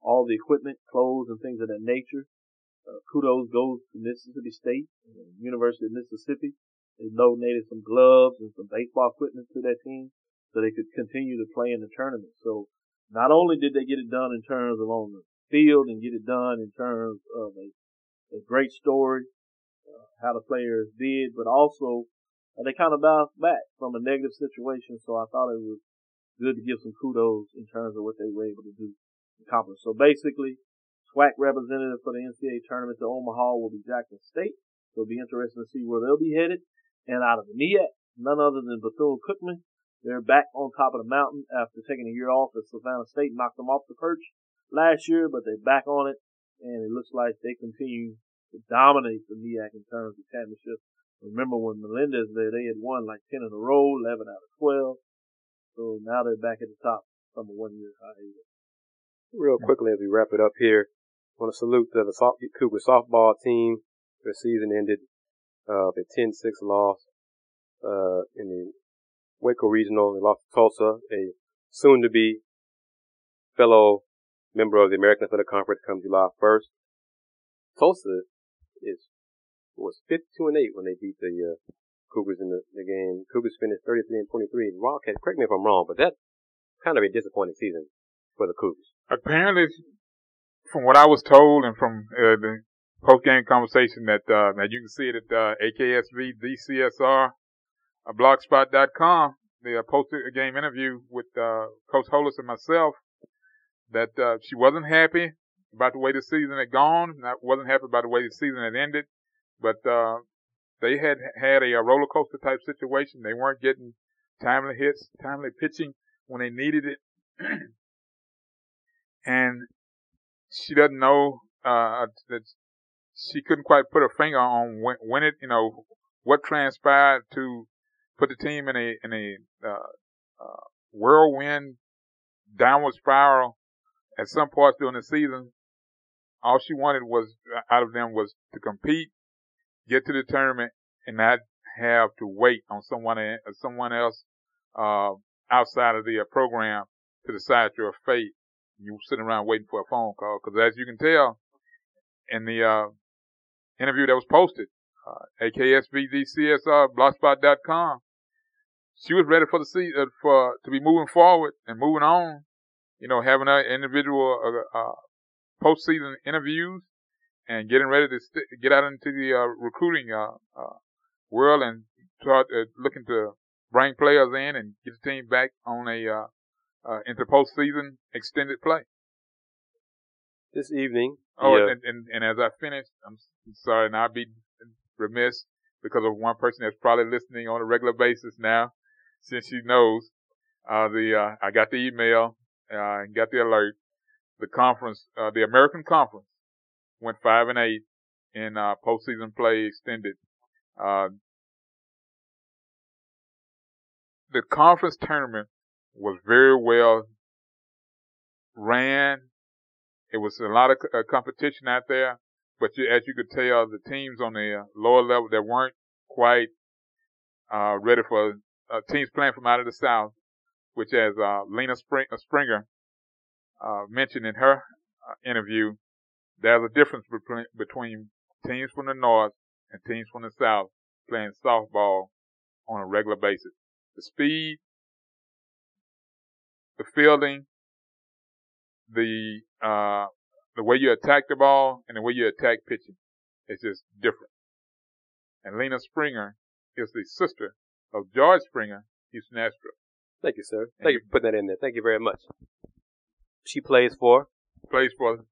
all the equipment, clothes, and things of that nature. Uh, kudos goes to Mississippi State, University of Mississippi. They donated some gloves and some baseball equipment to that team so they could continue to play in the tournament. So not only did they get it done in terms of on the field and get it done in terms of a, a great story, uh, how the players did, but also uh, they kind of bounced back from a negative situation. So I thought it was good to give some kudos in terms of what they were able to do, accomplish. So basically, SWAC representative for the NCAA tournament to Omaha will be Jackson State. It'll be interesting to see where they'll be headed. And out of the MEAC, none other than Bethune-Cookman. They're back on top of the mountain after taking a year off as Savannah State knocked them off the perch last year, but they're back on it. And it looks like they continue to dominate the MEAC in terms of championship. Remember when Melendez there, they had won like 10 in a row, 11 out of 12. So now they're back at the top from a one year hiatus. Real quickly as we wrap it up here, I want to salute the, the soft, Cougar softball team. Their season ended uh, with a 10-6 loss uh, in the Waco Regional. They lost to Tulsa, a soon-to-be fellow member of the American Athletic Conference come July 1st. Tulsa is was 52 and 8 when they beat the uh, Cougars in the, the game. Cougars finished 33 and 23. Wildcat, correct me if I'm wrong, but that's kind of a disappointing season for the Cougars. Apparently, from what I was told and from uh, the post-game conversation that uh, that you can see it at uh, AKSV DCSR uh, blogspot.com. They uh, posted a game interview with uh, Coach Holis and myself that uh, she wasn't happy about the way the season had gone. Not wasn't happy about the way the season had ended, but uh, they had had a, a roller coaster type situation. They weren't getting timely hits, timely pitching when they needed it, and she doesn't know uh, that she couldn't quite put her finger on when, when it, you know, what transpired to put the team in a in a uh, uh, whirlwind downward spiral at some parts during the season. All she wanted was out of them was to compete, get to the tournament, and not have to wait on someone uh, someone else uh, outside of the uh, program to decide your fate. You sitting around waiting for a phone call because, as you can tell, in the uh, interview that was posted, uh, AKSVDCSR she was ready for the season uh, for to be moving forward and moving on. You know, having her individual uh, uh, postseason interviews and getting ready to st- get out into the uh, recruiting uh, uh, world and start uh, looking to bring players in and get the team back on a uh, into postseason extended play. This evening. Oh, yeah. and, and, and as I finish, I'm sorry, and I'll be remiss because of one person that's probably listening on a regular basis now, since she knows. Uh, the uh, I got the email, uh, and got the alert. The conference, uh, the American Conference, went five and eight in uh, postseason play extended. Uh, the conference tournament was very well ran. It was a lot of uh, competition out there, but you, as you could tell, the teams on the uh, lower level that weren't quite uh, ready for uh, teams playing from out of the South, which as uh, Lena Spring, Springer mentioned in her interview, there's a difference between, between teams from the North and teams from the South playing softball on a regular basis. The speed, the fielding, the uh, the way you attack the ball and the way you attack pitching It's just different. And Lena Springer is the sister of George Springer, Houston Astros. Thank you, sir. Thank and you for putting that in there. Thank you very much. She plays for? Plays for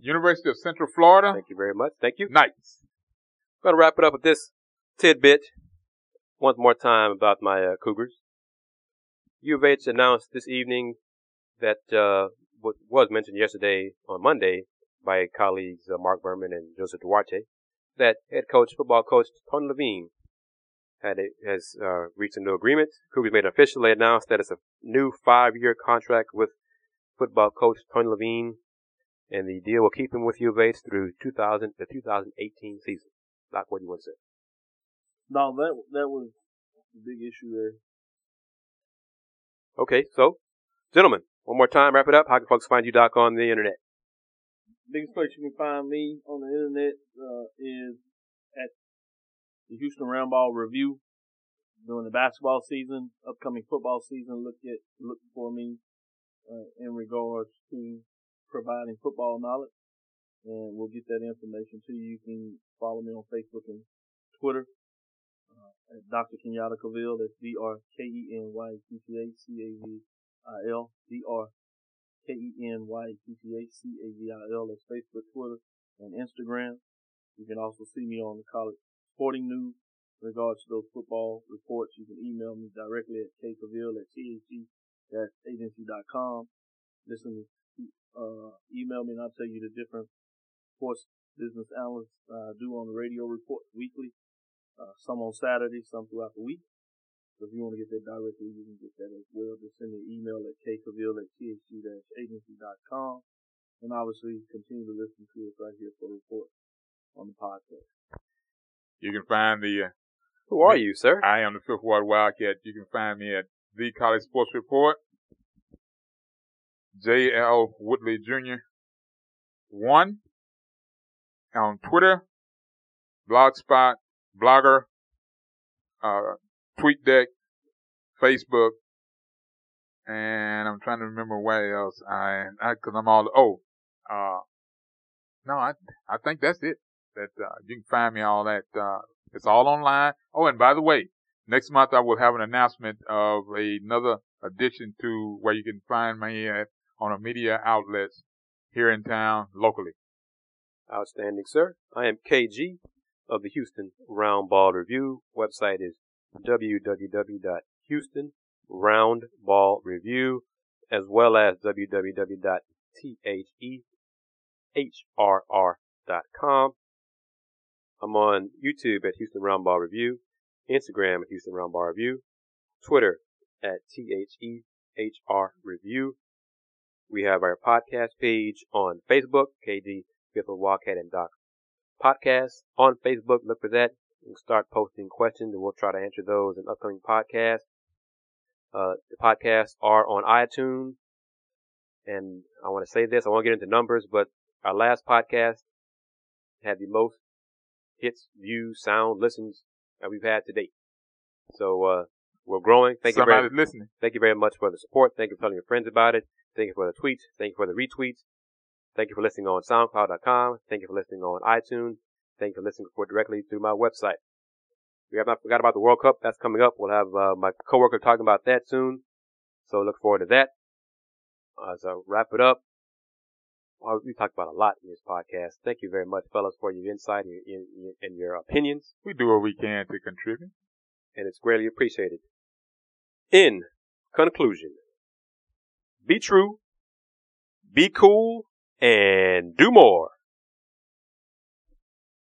University of Central Florida. Thank you very much. Thank you. Knights. I'm going to wrap it up with this tidbit one more time about my uh, Cougars. U of H announced this evening that uh, what was mentioned yesterday on Monday by colleagues uh, Mark Berman and Joseph Duarte that head coach, football coach Tony Levine had a, has uh, reached a new agreement. Cougars made official. They announced that it's a new five-year contract with football coach Tony Levine and the deal will keep him with U of H through 2000 the 2018 season. Not what you want to say. No, that that was the big issue there. Okay, so, gentlemen, one more time, wrap it up. How can folks find you, Doc, on the internet? Biggest place you can find me on the internet uh, is at the Houston Roundball Review during the basketball season, upcoming football season. Look at look for me uh, in regards to providing football knowledge, and we'll get that information to you. You can follow me on Facebook and Twitter Dr. Kenyatta Cavil. That's D R K E N Y T T A C A V I L D R K E N Y T T A C A V I L. That's Facebook, Twitter, and Instagram. You can also see me on the college sporting news. In regards to those football reports, you can email me directly at kcavil at the-agency.com. Listen, uh, email me and I'll tell you the different sports business analysts uh, do on the radio reports weekly. Uh, some on Saturday, some throughout the week. So if you want to get that directly, you can get that as well. Just send me an email at kcavil at thc-agency.com. And obviously continue to listen to us right here for the report on the podcast. You can find the. Uh, Who are you, sir? I am the Fifth Ward Wildcat. You can find me at the College Sports Report. J.L. Woodley Jr. One on Twitter, Blogspot, Blogger, uh, TweetDeck, Facebook, and I'm trying to remember where else I, I cause I'm all, oh, uh, no, I, I think that's it. That, uh, you can find me all that, uh, it's all online. Oh, and by the way, next month I will have an announcement of another addition to where you can find me at on a media outlets here in town locally. Outstanding, sir. I am KG of the Houston Roundball Review. Website is www.houstonroundballreview as well as www.thehrr.com. I'm on YouTube at Houston Roundball Review, Instagram at Houston Roundball Review, Twitter at THEHR Review. We have our podcast page on Facebook, KG Fifth Wildcat and Doc Podcast on Facebook. Look for that. You can start posting questions and we'll try to answer those in upcoming podcasts. Uh, the podcasts are on iTunes. And I want to say this, I won't get into numbers, but our last podcast had the most hits, views, sound, listens that we've had to date. So, uh, we're growing. Thank you very listening. Thank you very much for the support. Thank you for telling your friends about it. Thank you for the tweets. Thank you for the retweets. Thank you for listening on SoundCloud.com. Thank you for listening on iTunes. Thank you for listening for directly through my website. We have not forgot about the World Cup. That's coming up. We'll have uh, my coworker talking about that soon. So look forward to that. Uh, so wrap it up. Well, we talked about a lot in this podcast. Thank you very much, fellas, for your insight and your, and your opinions. We do what we can to contribute. And it's greatly appreciated. In conclusion, be true, be cool, and do more.